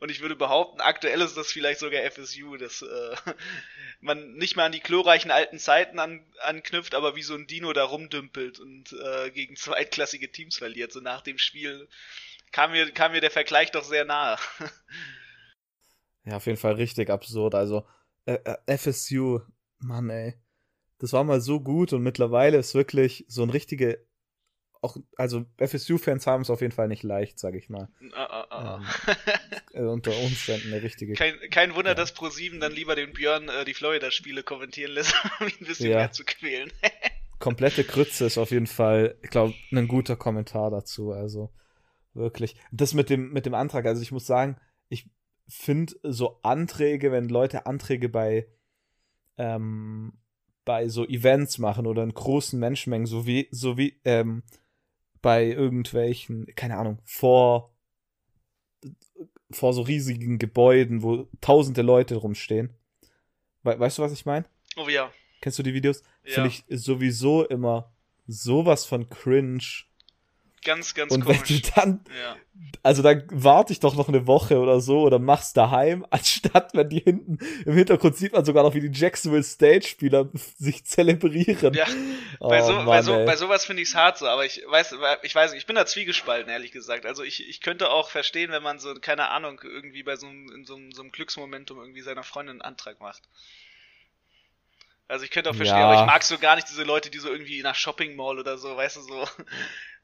Und ich würde behaupten, aktuell ist das vielleicht sogar FSU, dass äh, man nicht mehr an die glorreichen alten Zeiten an, anknüpft, aber wie so ein Dino da rumdümpelt und äh, gegen zweitklassige Teams verliert. So nach dem Spiel kam mir, kam mir der Vergleich doch sehr nahe. ja, auf jeden Fall richtig absurd. Also äh, äh FSU, Mann ey das war mal so gut und mittlerweile ist wirklich so ein richtige, auch, also FSU-Fans haben es auf jeden Fall nicht leicht, sag ich mal. Ah, ah, ah. Ähm, unter Umständen eine richtige. Kein, kein Wunder, ja. dass Pro7 dann lieber den Björn äh, die Florida-Spiele kommentieren lässt, um ihn ein bisschen ja. mehr zu quälen. Komplette Krütze ist auf jeden Fall, ich glaube, ein guter Kommentar dazu. Also wirklich. Das mit dem, mit dem Antrag, also ich muss sagen, ich finde so Anträge, wenn Leute Anträge bei ähm, bei so Events machen oder in großen Menschenmengen, so wie, so wie ähm, bei irgendwelchen, keine Ahnung, vor vor so riesigen Gebäuden, wo tausende Leute rumstehen. We weißt du, was ich meine? Oh ja. Kennst du die Videos? Ja. Finde ich sowieso immer sowas von cringe. Ganz, ganz Und wenn komisch. du dann, Ja. also dann warte ich doch noch eine Woche oder so oder mach's daheim, anstatt wenn die hinten im Hintergrund sieht man sogar noch, wie die Jacksonville Stage-Spieler sich zelebrieren. Ja, Oh, bei, so, bei, Mann, so, ey. bei sowas finde ich es hart so, aber ich weiß, ich weiß nicht, ich bin da zwiegespalten, ehrlich gesagt. Also ich, ich könnte auch verstehen, wenn man so, keine Ahnung, irgendwie bei so einem, in so einem, so einem Glücksmomentum irgendwie seiner Freundin einen Antrag macht. Also ich könnte auch verstehen, Ja. aber ich mag so gar nicht diese Leute, die so irgendwie nach Shopping Mall oder so, weißt du, so,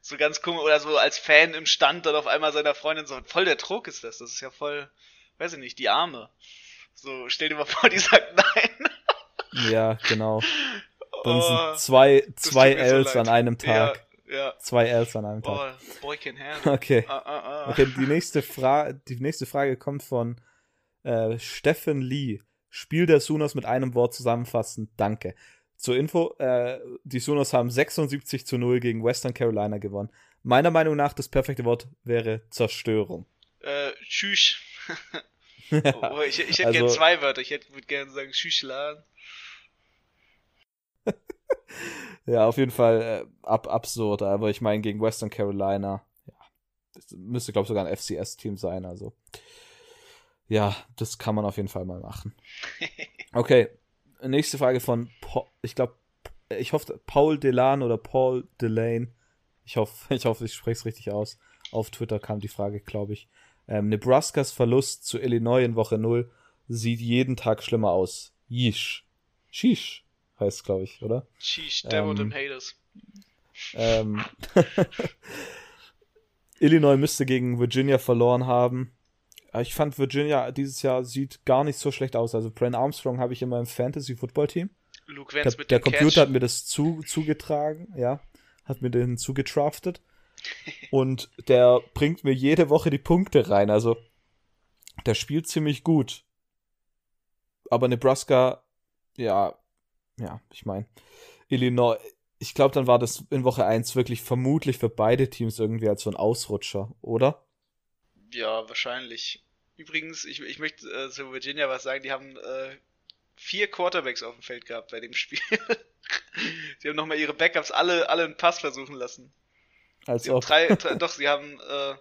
so ganz komisch, oder so als Fan im Stand dann auf einmal seiner Freundin so, voll der Druck ist das, das ist ja voll, weiß ich nicht, die Arme. So, stell dir mal vor, die sagt nein. Ja, genau. Dann Oh, sind zwei, zwei mir so Ls an einem Tag. Ja, ja. Zwei Ls an einem Oh, Tag. boy can handle. Okay. Ah, ah, ah. Okay, die nächste, Fra die nächste Frage kommt von äh, Steffen Lee. Spiel der Sooners mit einem Wort zusammenfassen. Danke. Zur Info, äh, die Sooners haben 76 zu 0 gegen Western Carolina gewonnen. Meiner Meinung nach das perfekte Wort wäre Zerstörung. Äh, tschüss. oh, ich, ich hätte Also- gern zwei Wörter. Ich hätte würde gerne sagen Schüchlan. Ja, auf jeden Fall äh, ab absurd, aber ich meine gegen Western Carolina, ja, das müsste glaube ich sogar ein FCS-Team sein, also ja, das kann man auf jeden Fall mal machen. Okay, nächste Frage von, pa ich glaube, ich hoffe Paul Delan oder Paul Delane, ich hoffe, ich hoffe, ich spreche es richtig aus. Auf Twitter kam die Frage, glaube ich. Ähm, Nebraskas Verlust zu Illinois in Woche 0 sieht jeden Tag schlimmer aus. Yeesh. Sheesh heißt glaube ich, oder? Sheesh, Devil Ähm, haters. Ähm, Illinois müsste gegen Virginia verloren haben. Ich fand Virginia dieses Jahr sieht gar nicht so schlecht aus. Also Brent Armstrong habe ich immer im Fantasy Football Team. Luke Der, Vance mit der Computer Cash. hat mir das zu, zugetragen, ja, hat mir den zugetraftet. Und der bringt mir jede Woche die Punkte rein. Also der spielt ziemlich gut. Aber Nebraska, ja, ja, ich meine, Illinois, ich glaube, dann war das in Woche 1 wirklich vermutlich für beide Teams irgendwie als so ein Ausrutscher, oder? Ja, wahrscheinlich. Übrigens, ich, ich möchte äh, zu Virginia was sagen. Die haben äh, vier Quarterbacks auf dem Feld gehabt bei dem Spiel. Sie haben nochmal ihre Backups alle, alle einen Pass versuchen lassen. Als Sie ob. drei, drei, doch, sie haben, äh,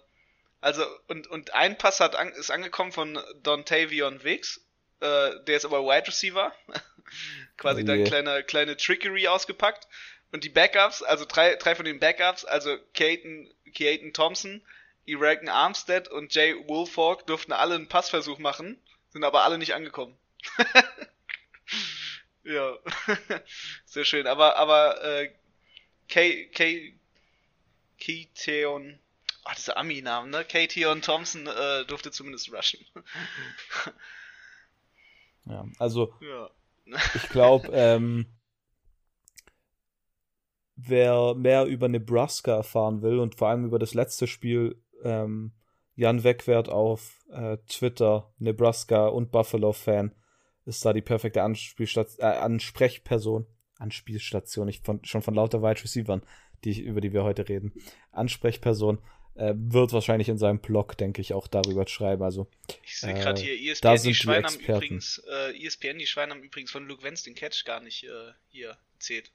also, und, und ein Pass hat an, ist angekommen von Dontavion Wicks, äh, der ist aber Wide Receiver. Quasi Oh dann kleine, kleine Trickery ausgepackt. Und die Backups, also drei, drei von den Backups, also Caton, Keaton Thompson, Iraken Armstead und Jay Woolfolk durften alle einen Passversuch machen, sind aber alle nicht angekommen. ja. Sehr schön. Aber, aber, äh, K, K, Keaton, ah, dieser Ami-Name, ne? Keaton Thompson äh, durfte zumindest rushen. Ja, also ja. Ich glaube, ähm, wer mehr über Nebraska erfahren will und vor allem über das letzte Spiel, ähm, Jan Wegwert auf äh, Twitter, Nebraska und Buffalo-Fan, ist da die perfekte Anspielstat äh, Ansprechperson. Anspielstation, nicht von, schon von lauter Wide Receivern, die, über die wir heute reden. Ansprechperson äh, wird wahrscheinlich in seinem Blog, denke ich, auch darüber schreiben. Also Ich sehe Äh, gerade hier, ESPN, da die sind die Schweine haben übrigens, äh, ESPN, die Schweine haben übrigens von Luke Vance den Catch gar nicht äh, hier zählt.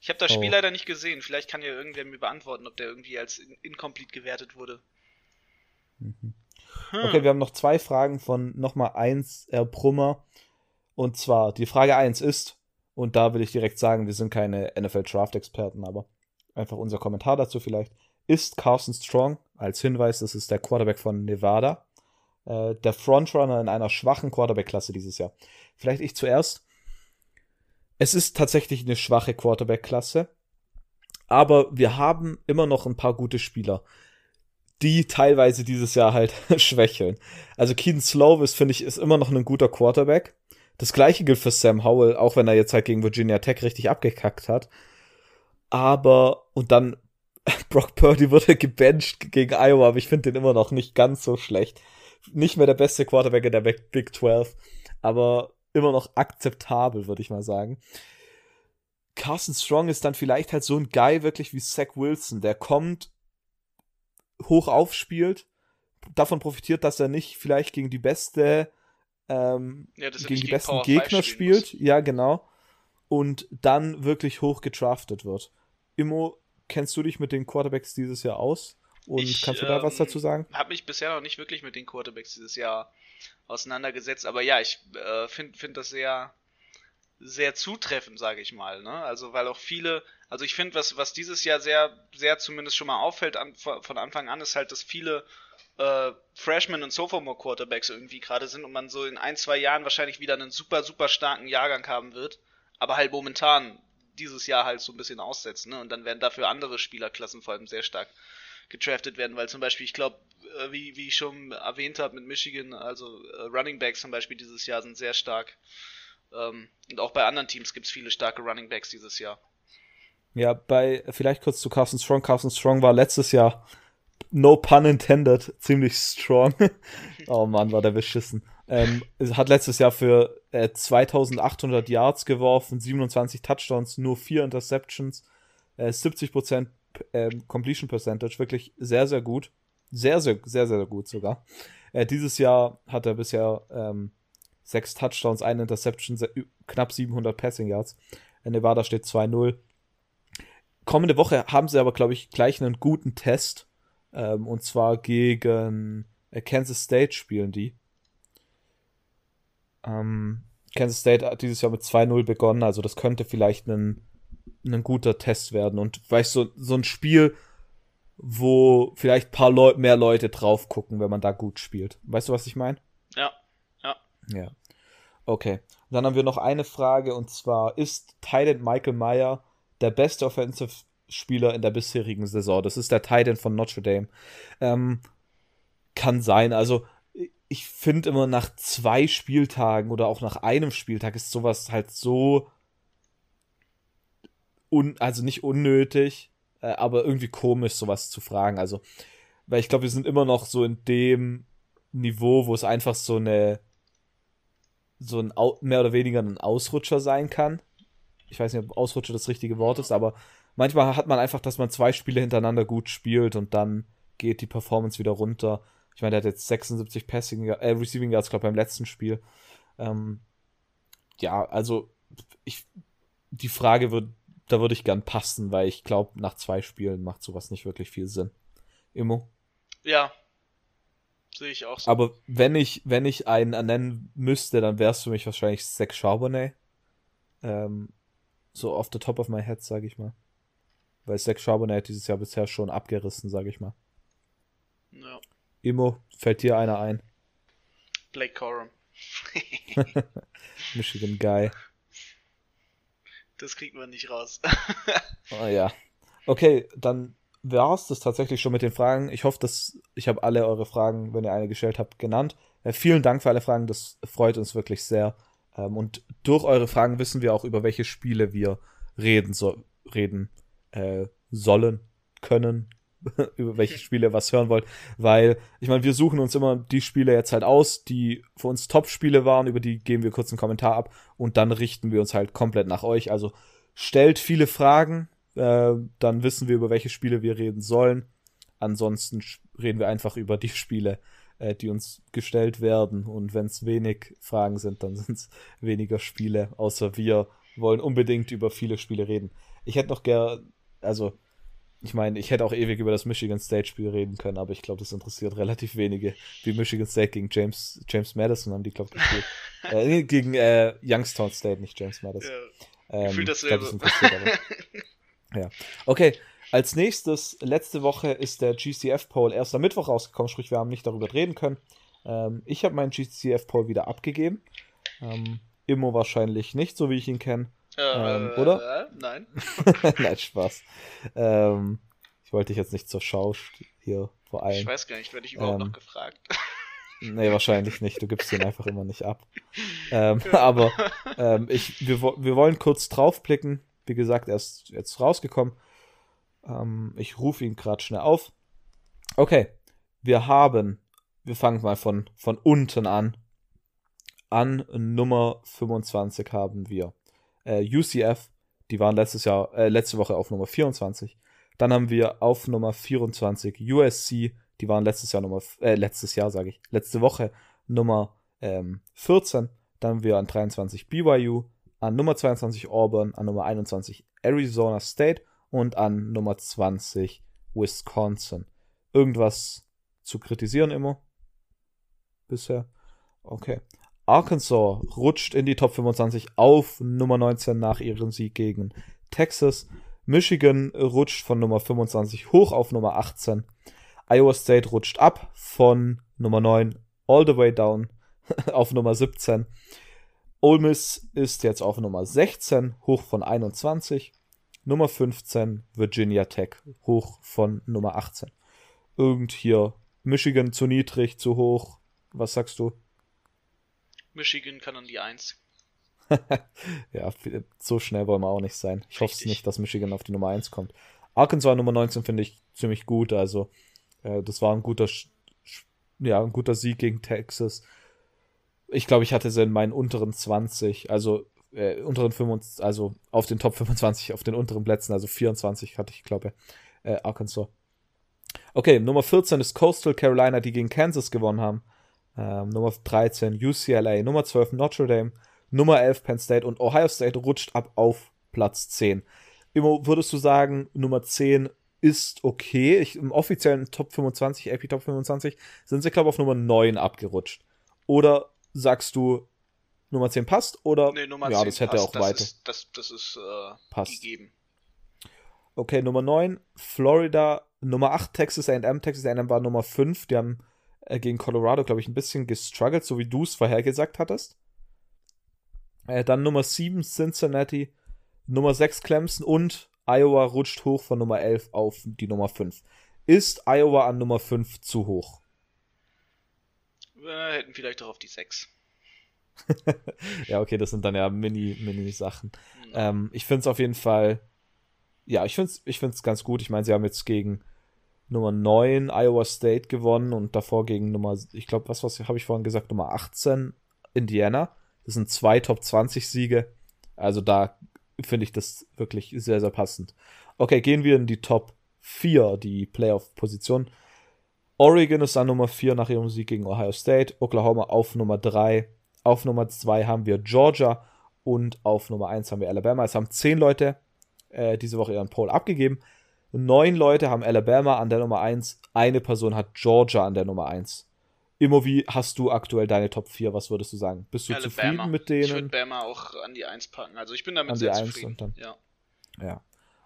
Ich habe das Spiel Oh. leider nicht gesehen. Vielleicht kann ja irgendwer mir beantworten, ob der irgendwie als in incomplete gewertet wurde. Mhm. Hm. Okay, wir haben noch zwei Fragen von nochmal eins, Herr Brummer. Und zwar, die Frage eins ist, und da will ich direkt sagen, wir sind keine NFL-Draft-Experten, aber einfach unser Kommentar dazu vielleicht. Ist Carson Strong, als Hinweis, das ist der Quarterback von Nevada, äh, der Frontrunner in einer schwachen Quarterback-Klasse dieses Jahr? Vielleicht ich zuerst. Es ist tatsächlich eine schwache Quarterback-Klasse, aber wir haben immer noch ein paar gute Spieler die teilweise dieses Jahr halt schwächeln. Also Keaton Slovis, finde ich, ist immer noch ein guter Quarterback. Das gleiche gilt für Sam Howell, auch wenn er jetzt halt gegen Virginia Tech richtig abgekackt hat. Aber, und dann, Brock Purdy wurde gebencht gegen Iowa, aber ich finde den immer noch nicht ganz so schlecht. Nicht mehr der beste Quarterback in der Big 12, aber immer noch akzeptabel, würde ich mal sagen. Carson Strong ist dann vielleicht halt so ein Guy wirklich wie Zach Wilson, der kommt, hoch aufspielt, davon profitiert, dass er nicht vielleicht gegen die beste, ähm, Ja, gegen die gegen besten Power Gegner 5 spielen spielt. Ja, genau. Und dann wirklich hoch gedraftet wird. Immo, kennst du dich mit den Quarterbacks dieses Jahr aus? Und Ich, kannst du da was ähm, dazu sagen? Habe mich bisher noch nicht wirklich mit den Quarterbacks dieses Jahr auseinandergesetzt, aber ja, ich äh, finde find das sehr, sehr zutreffend, sage ich mal. Ne? Also weil auch viele, also ich finde, was, was dieses Jahr sehr, sehr zumindest schon mal auffällt an, von Anfang an, ist halt, dass viele äh, Freshman und Sophomore Quarterbacks irgendwie gerade sind und man so in ein, zwei Jahren wahrscheinlich wieder einen super, super starken Jahrgang haben wird, aber halt momentan dieses Jahr halt so ein bisschen aussetzt, ne? Und dann werden dafür andere Spielerklassen vor allem sehr stark gedraftet werden, weil zum Beispiel, ich glaube, äh, wie, wie ich schon erwähnt habe mit Michigan, also äh, Running Backs zum Beispiel dieses Jahr sind sehr stark. Ähm, und auch bei anderen Teams gibt es viele starke Running Backs dieses Jahr. Ja, bei, vielleicht kurz zu Carson Strong. Carson Strong war letztes Jahr, no pun intended, ziemlich strong. oh Mann, war der beschissen. Ähm, hat letztes Jahr für äh, 2800 Yards geworfen, 27 Touchdowns, nur 4 Interceptions, äh, 70% ähm, Completion Percentage, wirklich sehr, sehr gut. Sehr, sehr, sehr, sehr gut sogar. Äh, dieses Jahr hat er bisher ähm, sechs Touchdowns, eine Interception, knapp 700 Passing Yards. Nevada steht 2-0. Kommende Woche haben sie aber, glaube ich, gleich einen guten Test. Ähm, und zwar gegen äh, Kansas State spielen die. Ähm, Kansas State hat dieses Jahr mit 2-0 begonnen, also das könnte vielleicht ein, ein guter Test werden. Und vielleicht so, so ein Spiel, wo vielleicht ein paar Leu mehr Leute drauf gucken, wenn man da gut spielt. Weißt du, was ich meine? Ja, ja. Okay. Und dann haben wir noch eine Frage und zwar: Ist Titan Michael Meyer der beste Offensive-Spieler in der bisherigen Saison? Das ist der Titan von Notre Dame. Ähm, kann sein. Also, ich finde immer nach zwei Spieltagen oder auch nach einem Spieltag ist sowas halt so. Un also nicht unnötig, äh, aber irgendwie komisch, sowas zu fragen. Also, weil ich glaube, wir sind immer noch so in dem Niveau, wo es einfach so eine so ein mehr oder weniger ein Ausrutscher sein kann. Ich weiß nicht, ob Ausrutscher das richtige Wort ist, aber manchmal hat man einfach, dass man zwei Spiele hintereinander gut spielt und dann geht die Performance wieder runter. Ich meine, der hat jetzt 76 Passing, äh, Receiving Yards, glaube beim letzten Spiel. Ähm, ja, also ich, die Frage wird, da würde ich gern passen, weil ich glaube, nach zwei Spielen macht sowas nicht wirklich viel Sinn. Immo? Ja. Sehe ich auch so. Aber wenn ich, wenn ich einen ernennen müsste, dann es für mich wahrscheinlich Zach Charbonnet. Ähm, so off the top of my head, sage ich mal. Weil Zach Charbonnet hat dieses Jahr bisher schon abgerissen, sage ich mal. ja. Immo, fällt dir einer ein? Blake Corum. Michigan Guy. Das kriegt man nicht raus. Ah ja. Okay, dann war's das tatsächlich schon mit den Fragen. Ich hoffe, dass ich habe alle eure Fragen, wenn ihr eine gestellt habt, genannt. Äh, vielen Dank für alle Fragen, das freut uns wirklich sehr. Ähm, und durch eure Fragen wissen wir auch, über welche Spiele wir reden, so, reden äh, sollen, können, über welche Spiele ihr was hören wollt. Weil, ich meine, wir suchen uns immer die Spiele jetzt halt aus, die für uns Top-Spiele waren, über die geben wir kurz einen Kommentar ab und dann richten wir uns halt komplett nach euch. Also stellt viele Fragen, äh, dann wissen wir, über welche Spiele wir reden sollen. Ansonsten reden wir einfach über die Spiele, äh, die uns gestellt werden. Und wenn es wenig Fragen sind, dann sind es weniger Spiele, außer wir wollen unbedingt über viele Spiele reden. Ich hätte noch gern, also ich meine, ich hätte auch ewig über das Michigan State Spiel reden können, aber ich glaube, das interessiert relativ wenige, wie Michigan State gegen James, James Madison haben die, glaube ich, gespielt. äh, gegen äh, Youngstown State, nicht James Madison. ja. Ähm, ich glaub, das interessiert aber. Ja. Okay, als nächstes, letzte Woche ist der GCF-Poll erst am Mittwoch rausgekommen, sprich, wir haben nicht darüber reden können. Ähm, ich habe meinen GCF-Poll wieder abgegeben. Ähm, Immo wahrscheinlich nicht, so wie ich ihn kenne. Ähm, äh, oder? Äh, nein. Nein, Spaß. Ähm, ich wollte dich jetzt nicht zur Schau hier vor Ich allem. weiß gar nicht, werde ich überhaupt Ähm, noch gefragt. Nee, wahrscheinlich nicht. Du gibst den einfach immer nicht ab. Ähm, aber ähm, ich, wir, wir wollen kurz draufblicken. Wie gesagt, er ist jetzt rausgekommen. Ähm, ich rufe ihn gerade schnell auf. Okay, wir haben, wir fangen mal von, von unten an. An Nummer 25 haben wir äh, UCF, die waren letztes Jahr, äh, letzte Woche auf Nummer 24. Dann haben wir auf Nummer 24 USC, Die waren letztes Jahr Nummer, äh, letztes Jahr sage ich, letzte Woche Nummer ähm, 14. Dann haben wir an 23 BYU, an Nummer 22 Auburn, an Nummer 21 Arizona State und an Nummer 20 Wisconsin. Irgendwas zu kritisieren immer? Bisher? Okay. Arkansas rutscht in die Top 25 auf Nummer 19 nach ihrem Sieg gegen Texas. Michigan rutscht von Nummer 25 hoch auf Nummer 18. Iowa State rutscht ab von Nummer 9 all the way down auf Nummer 17. Ole Miss ist jetzt auf Nummer 16 hoch von 21. Nummer 15 Virginia Tech hoch von Nummer 18. Irgend hier Michigan zu niedrig, zu hoch. Was sagst du? Michigan kann an die 1. ja, so schnell wollen wir auch nicht sein. Ich hoffe es nicht, dass Michigan auf die Nummer 1 kommt. Arkansas Nummer 19 finde ich ziemlich gut. Also, äh, das war ein guter, ja, ein guter Sieg gegen Texas. Ich glaube, ich hatte sie in meinen unteren 20, also äh, unteren 25, also auf den Top 25, auf den unteren Plätzen, also 24 hatte ich, glaube äh, Arkansas. Okay, Nummer 14 ist Coastal Carolina, die gegen Kansas gewonnen haben. Ähm, Nummer 13 UCLA, Nummer 12 Notre Dame, Nummer 11 Penn State und Ohio State rutscht ab auf Platz 10. Immer würdest du sagen, Nummer 10 ist okay. Ich, Im offiziellen Top 25, AP Top 25, sind sie, glaube ich, auf Nummer 9 abgerutscht. Oder sagst du, Nummer 10 passt? Oder nee, Nummer ja, das hätte passt. auch das weiter. Ist, das, das ist äh, passt. gegeben. Okay, Nummer 9, Florida. Nummer 8, Texas AM. Texas AM war Nummer 5. Die haben äh, gegen Colorado, glaube ich, ein bisschen gestruggelt, so wie du es vorhergesagt hattest. Äh, dann Nummer 7, Cincinnati. Nummer 6, Clemson. Und Iowa rutscht hoch von Nummer 11 auf die Nummer 5. Ist Iowa an Nummer 5 zu hoch? Wir hätten vielleicht auch auf die 6. ja, okay, das sind dann ja Mini-Mini-Sachen. Mhm. Ähm, ich finde es auf jeden Fall, ja, ich finde es ich find's ganz gut. Ich meine, sie haben jetzt gegen Nummer 9 Iowa State gewonnen und davor gegen Nummer, ich glaube, was, was habe ich vorhin gesagt, Nummer 18 Indiana. Das sind zwei Top 20 Siege. Also da finde ich das wirklich sehr, sehr passend. Okay, gehen wir in die Top 4, die Playoff-Position. Oregon ist an Nummer 4 nach ihrem Sieg gegen Ohio State. Oklahoma auf Nummer 3. Auf Nummer 2 haben wir Georgia. Und auf Nummer 1 haben wir Alabama. Es haben 10 Leute äh, diese Woche ihren Poll abgegeben. Neun Leute haben Alabama an der Nummer 1. Eine Person hat Georgia an der Nummer 1. Immer wie hast du aktuell deine Top 4? Was würdest du sagen? Bist du Alabama. zufrieden mit denen? Ich würde Bama auch an die 1 packen. Also ich bin damit An die sehr 1 zufrieden. und dann- Ja. Ja.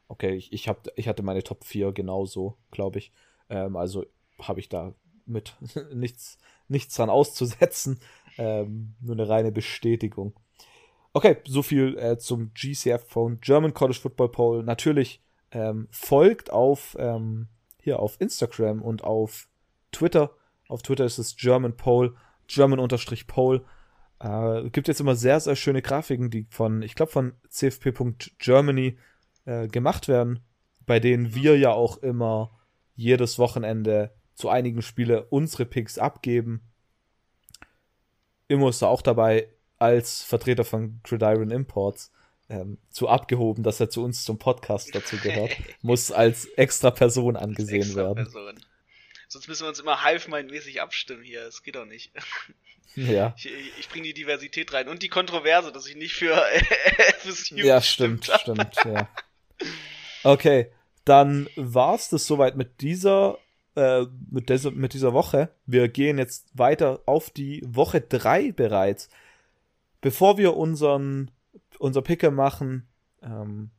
Okay, ich, ich, hab, ich hatte meine Top 4 genauso, glaube ich. Ähm, also habe ich da mit nichts, nichts dran auszusetzen. Ähm, nur eine reine Bestätigung. Okay, so viel äh, zum GCF Phone German College Football Poll. Natürlich ähm, folgt auf ähm, hier auf Instagram und auf Twitter. Auf Twitter ist es German Poll, German-Poll. Äh, gibt jetzt immer sehr, sehr schöne Grafiken, die von, ich glaube, von cfp.germany äh, gemacht werden, bei denen wir ja auch immer jedes Wochenende zu einigen Spiele unsere Picks abgeben. Immo ist da auch dabei als Vertreter von Gridiron Imports ähm, zu abgehoben, dass er zu uns zum Podcast dazu gehört. Muss als extra Person angesehen Extra werden. Person. Sonst müssen wir uns immer halfmindmäßig abstimmen hier. Das geht doch nicht. Ja. Ich, ich, bringe die Diversität rein und die Kontroverse, dass ich nicht für FSU Ja, stimmt, stimmt, ja. Okay, dann war's das soweit mit dieser, äh, mit dieser, mit dieser Woche. Wir gehen jetzt weiter auf die Woche 3 bereits. Bevor wir unseren, unser Picker machen, ähm,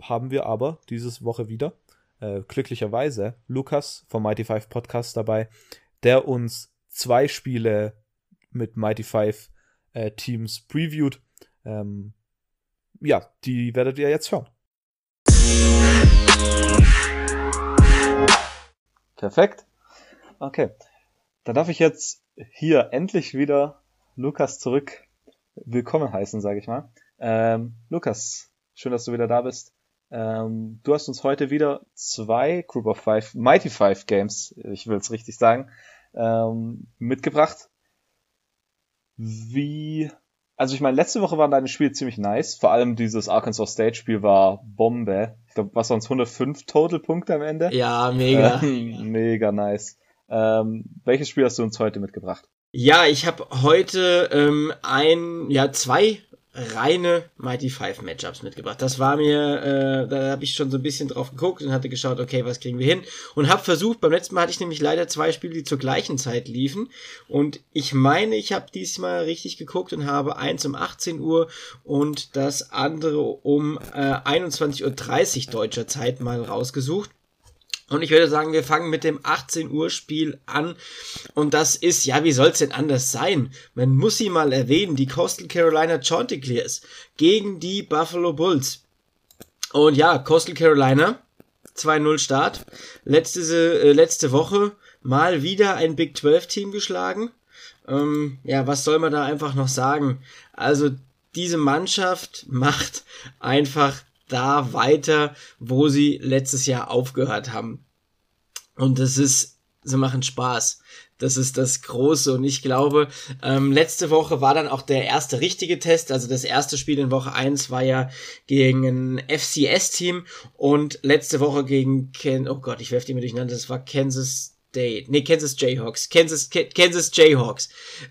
haben wir aber dieses Woche wieder, äh, glücklicherweise, Lukas vom Mighty Five Podcast dabei, der uns zwei Spiele mit Mighty Five äh, Teams previewt. Ähm, ja, die werdet ihr jetzt hören. Perfekt. Okay. Dann darf ich jetzt hier endlich wieder Lukas zurück willkommen heißen, sage ich mal. Ähm, Lukas, schön, dass du wieder da bist. Ähm, du hast uns heute wieder zwei Group of Five, Mighty Five Games, ich will es richtig sagen, ähm, mitgebracht. Wie, also ich meine, letzte Woche waren deine Spiele ziemlich nice. Vor allem dieses Arkansas State Spiel war Bombe. Ich glaube, was sonst 105 Total-Punkte am Ende? Ja, mega. Ähm, mega nice. Ähm, welches Spiel hast du uns heute mitgebracht? Ja, ich habe heute ähm, ein, ja, zwei reine Mighty Five Matchups mitgebracht. Das war mir, äh, da habe ich schon so ein bisschen drauf geguckt und hatte geschaut, okay, was kriegen wir hin? Und habe versucht, beim letzten Mal hatte ich nämlich leider zwei Spiele, die zur gleichen Zeit liefen. Und ich meine, ich habe diesmal richtig geguckt und habe eins um 18 Uhr und das andere um äh, 21.30 Uhr deutscher Zeit mal rausgesucht. Und ich würde sagen, wir fangen mit dem 18 Uhr Spiel an. Und das ist, ja, wie soll es denn anders sein? Man muss sie mal erwähnen, die Coastal Carolina Chanticleers gegen die Buffalo Bulls. Und ja, Coastal Carolina, 2-0 Start. Letzte, äh, letzte Woche mal wieder ein Big 12 Team geschlagen. Ähm, ja, was soll man da einfach noch sagen? Also, diese Mannschaft macht einfach da weiter, wo sie letztes Jahr aufgehört haben. Und das ist, sie machen Spaß. Das ist das Große. Und ich glaube, ähm, letzte Woche war dann auch der erste richtige Test. Also das erste Spiel in Woche 1 war ja gegen ein FCS-Team und letzte Woche gegen Ken, oh Gott, ich werfe die mir durcheinander, das war Kansas State, nee, Kansas Jayhawks, Kansas, Kansas Jayhawks.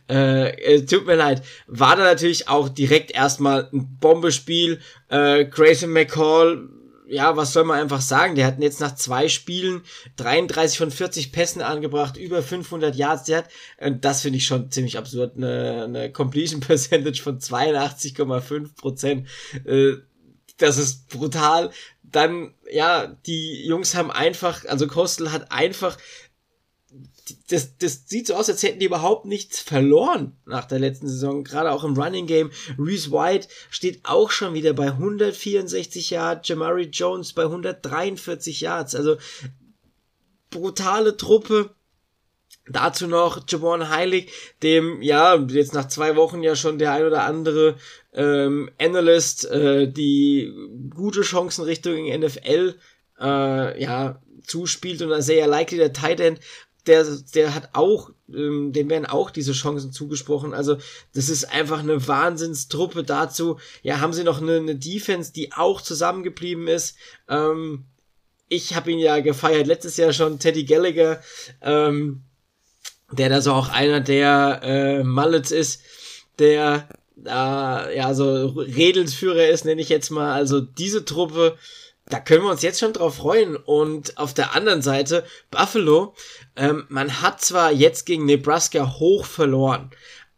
Äh, äh, tut mir leid. War da natürlich auch direkt erstmal ein Bombespiel. Äh, Grayson McCall, ja, was soll man einfach sagen? Der hat jetzt nach zwei Spielen 33 von 40 Pässen angebracht, über 500 Yards. Der hat, äh, das finde ich schon ziemlich absurd, eine, eine Completion Percentage von 82,5 Prozent. Äh, das ist brutal. Dann, ja, die Jungs haben einfach, also Kostel hat einfach das, das sieht so aus, als hätten die überhaupt nichts verloren nach der letzten Saison. Gerade auch im Running Game. Reese White steht auch schon wieder bei 164 Yards, Jamari Jones bei 143 Yards. Also brutale Truppe. Dazu noch Javon Heilig, dem ja jetzt nach zwei Wochen ja schon der ein oder andere ähm, Analyst äh, die gute Chancen Richtung NFL äh, ja zuspielt und sehr likely der Tight End der, der hat auch, ähm, dem werden auch diese Chancen zugesprochen. Also das ist einfach eine Wahnsinnstruppe dazu. Ja, haben sie noch eine, eine Defense, die auch zusammengeblieben ist. Ähm, ich habe ihn ja gefeiert letztes Jahr schon, Teddy Gallagher, ähm, der da so auch einer der äh, Mullets ist, der äh, ja so Redelsführer ist, nenne ich jetzt mal. Also diese Truppe da können wir uns jetzt schon drauf freuen. Und auf der anderen Seite, Buffalo, ähm, man hat zwar jetzt gegen Nebraska hoch verloren,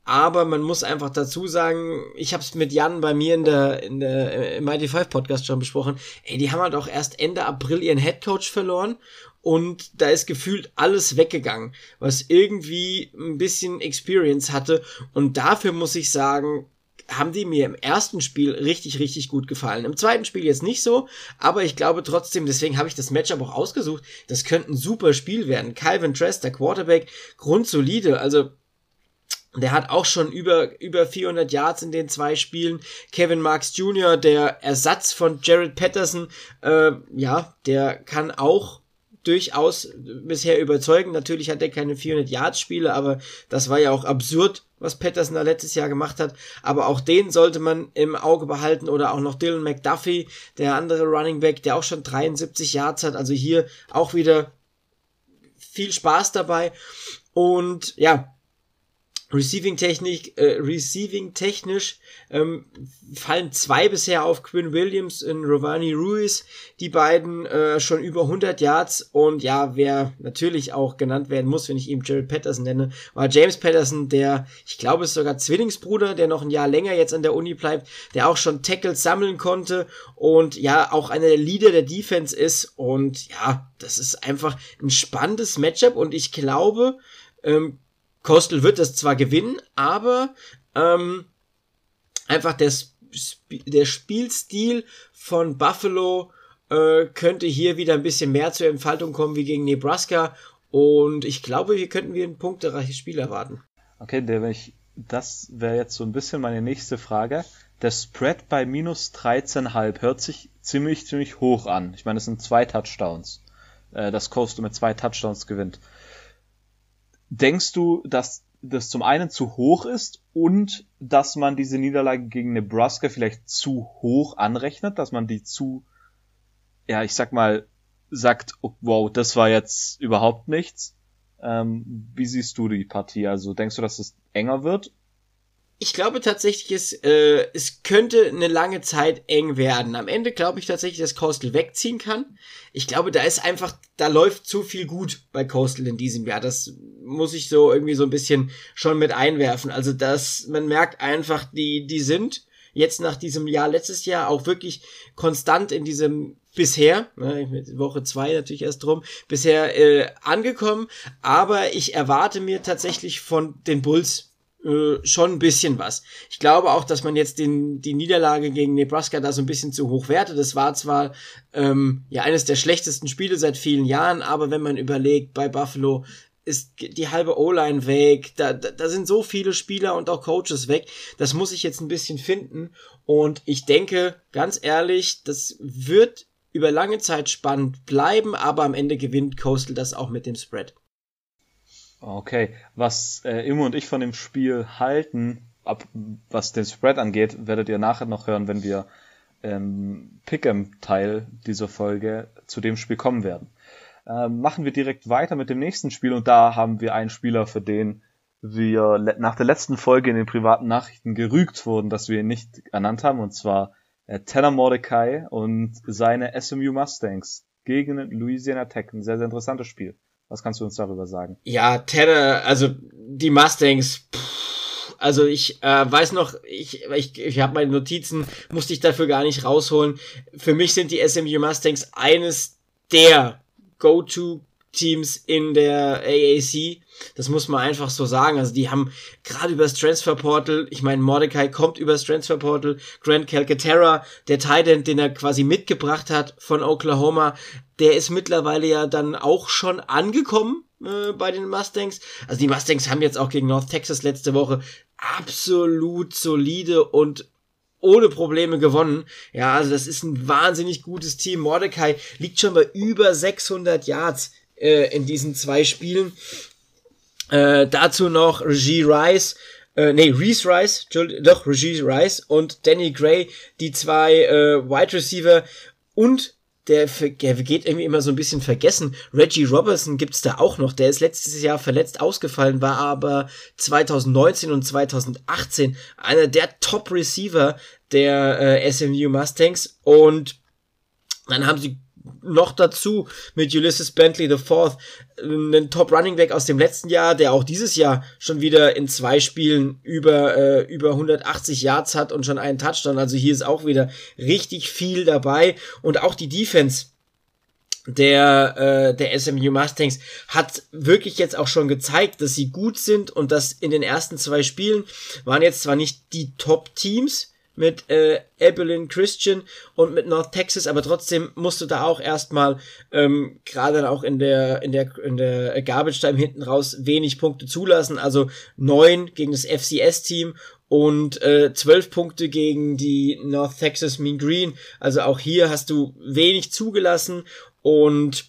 aber man muss einfach dazu sagen, ich habe es mit Jan bei mir in der, in der im IT5 Podcast schon besprochen, ey, die haben halt auch erst Ende April ihren Headcoach verloren und da ist gefühlt alles weggegangen, was irgendwie ein bisschen Experience hatte und dafür muss ich sagen, haben die mir im ersten Spiel richtig, richtig gut gefallen. Im zweiten Spiel jetzt nicht so, aber ich glaube trotzdem, deswegen habe ich das Matchup auch ausgesucht, das könnte ein super Spiel werden. Calvin Tress, der Quarterback, grundsolide, also der hat auch schon über, über 400 Yards in den zwei Spielen. Kevin Marks Jr., der Ersatz von Jared Patterson, äh, ja, der kann auch durchaus bisher überzeugen. Natürlich hat er keine 400 Yards Spiele, aber das war ja auch absurd, was Patterson da letztes Jahr gemacht hat. Aber auch den sollte man im Auge behalten oder auch noch Dylan McDuffie, der andere Running Back, der auch schon 73 Yards hat. Also hier auch wieder viel Spaß dabei. Und ja, Receiving Technik, äh, Receiving technisch ähm, fallen zwei bisher auf Quinn Williams und Rovani Ruiz, die beiden äh, schon über 100 Yards. Und ja, wer natürlich auch genannt werden muss, wenn ich ihm Jared Patterson nenne, war James Patterson, der, ich glaube, ist sogar Zwillingsbruder, der noch ein Jahr länger jetzt an der Uni bleibt, der auch schon Tackles sammeln konnte und ja, auch einer der Leader der Defense ist. Und ja, das ist einfach ein spannendes Matchup. Und ich glaube, ähm, Kostel wird das zwar gewinnen, aber ähm, einfach der, Sp der Spielstil von Buffalo äh, könnte hier wieder ein bisschen mehr zur Entfaltung kommen wie gegen Nebraska. Und ich glaube, hier könnten wir ein punktereiches Spiel erwarten. Okay, der, wenn ich, das wäre jetzt so ein bisschen meine nächste Frage. Der Spread bei minus 13,5 hört sich ziemlich, ziemlich hoch an. Ich meine, es sind zwei Touchdowns. Äh, das Coastal mit zwei Touchdowns gewinnt. Denkst du, dass das zum einen zu hoch ist und dass man diese Niederlage gegen Nebraska vielleicht zu hoch anrechnet, dass man die zu ja, ich sag mal, sagt, oh, wow, das war jetzt überhaupt nichts. Ähm, wie siehst du die Partie? Also denkst du, dass es enger wird ich glaube tatsächlich, es, äh, es könnte eine lange Zeit eng werden. Am Ende glaube ich tatsächlich, dass Coastal wegziehen kann. Ich glaube, da ist einfach, da läuft zu viel gut bei Coastal in diesem Jahr. Das muss ich so irgendwie so ein bisschen schon mit einwerfen. Also, dass man merkt einfach, die, die sind jetzt nach diesem Jahr, letztes Jahr auch wirklich konstant in diesem bisher, ne, Woche zwei natürlich erst drum, bisher äh, angekommen, aber ich erwarte mir tatsächlich von den Bulls äh, schon ein bisschen was. Ich glaube auch, dass man jetzt den, die Niederlage gegen Nebraska da so ein bisschen zu hoch wertet. Das war zwar ähm, ja eines der schlechtesten Spiele seit vielen Jahren, aber wenn man überlegt, bei Buffalo ist die halbe O-Line weg, da, da, da sind so viele Spieler und auch Coaches weg. Das muss ich jetzt ein bisschen finden. Und ich denke, ganz ehrlich, das wird über lange Zeit spannend bleiben, aber am Ende gewinnt Coastal das auch mit dem Spread. Okay, was äh, Immo und ich von dem Spiel halten, ab, was den Spread angeht, werdet ihr nachher noch hören, wenn wir ähm, Pick'em-Teil dieser Folge zu dem Spiel kommen werden. Ähm, machen wir direkt weiter mit dem nächsten Spiel und da haben wir einen Spieler, für den wir nach der letzten Folge in den privaten Nachrichten gerügt wurden, dass wir ihn nicht ernannt haben, und zwar äh, Tanner Mordecai und seine SMU Mustangs gegen Louisiana Tech. Ein sehr, sehr interessantes Spiel. Was kannst du uns darüber sagen? Ja, Tanner, also die Mustangs, pff, also ich äh, weiß noch, ich, ich, ich habe meine Notizen, musste ich dafür gar nicht rausholen. Für mich sind die SMU Mustangs eines der Go-To Teams in der AAC. Das muss man einfach so sagen. Also die haben gerade über das Transfer Portal, ich meine, Mordecai kommt über das Transfer Portal, Grant Calcaterra, der Titan, den er quasi mitgebracht hat von Oklahoma, der ist mittlerweile ja dann auch schon angekommen äh, bei den Mustangs. Also die Mustangs haben jetzt auch gegen North Texas letzte Woche absolut solide und ohne Probleme gewonnen. Ja, also das ist ein wahnsinnig gutes Team. Mordecai liegt schon bei über 600 Yards äh, in diesen zwei Spielen. Äh, dazu noch Regie Rice, äh, nee, Reese Rice, doch, Regie Rice und Danny Gray, die zwei äh, Wide Receiver und der, der geht irgendwie immer so ein bisschen vergessen. Reggie Robertson gibt's da auch noch. Der ist letztes Jahr verletzt ausgefallen, war aber 2019 und 2018 einer der Top Receiver der äh, SMU Mustangs und dann haben sie noch dazu mit Ulysses Bentley IV, einen Top Running Back aus dem letzten Jahr, der auch dieses Jahr schon wieder in zwei Spielen über äh, über 180 Yards hat und schon einen Touchdown. Also hier ist auch wieder richtig viel dabei und auch die Defense der äh, der SMU Mustangs hat wirklich jetzt auch schon gezeigt, dass sie gut sind und dass in den ersten zwei Spielen waren jetzt zwar nicht die Top Teams, mit äh, Abilene Christian und mit North Texas, aber trotzdem musst du da auch erstmal ähm, gerade auch in der in der in der Garbage Time hinten raus wenig Punkte zulassen, also neun gegen das FCS Team und äh, zwölf Punkte gegen die North Texas Mean Green, also auch hier hast du wenig zugelassen und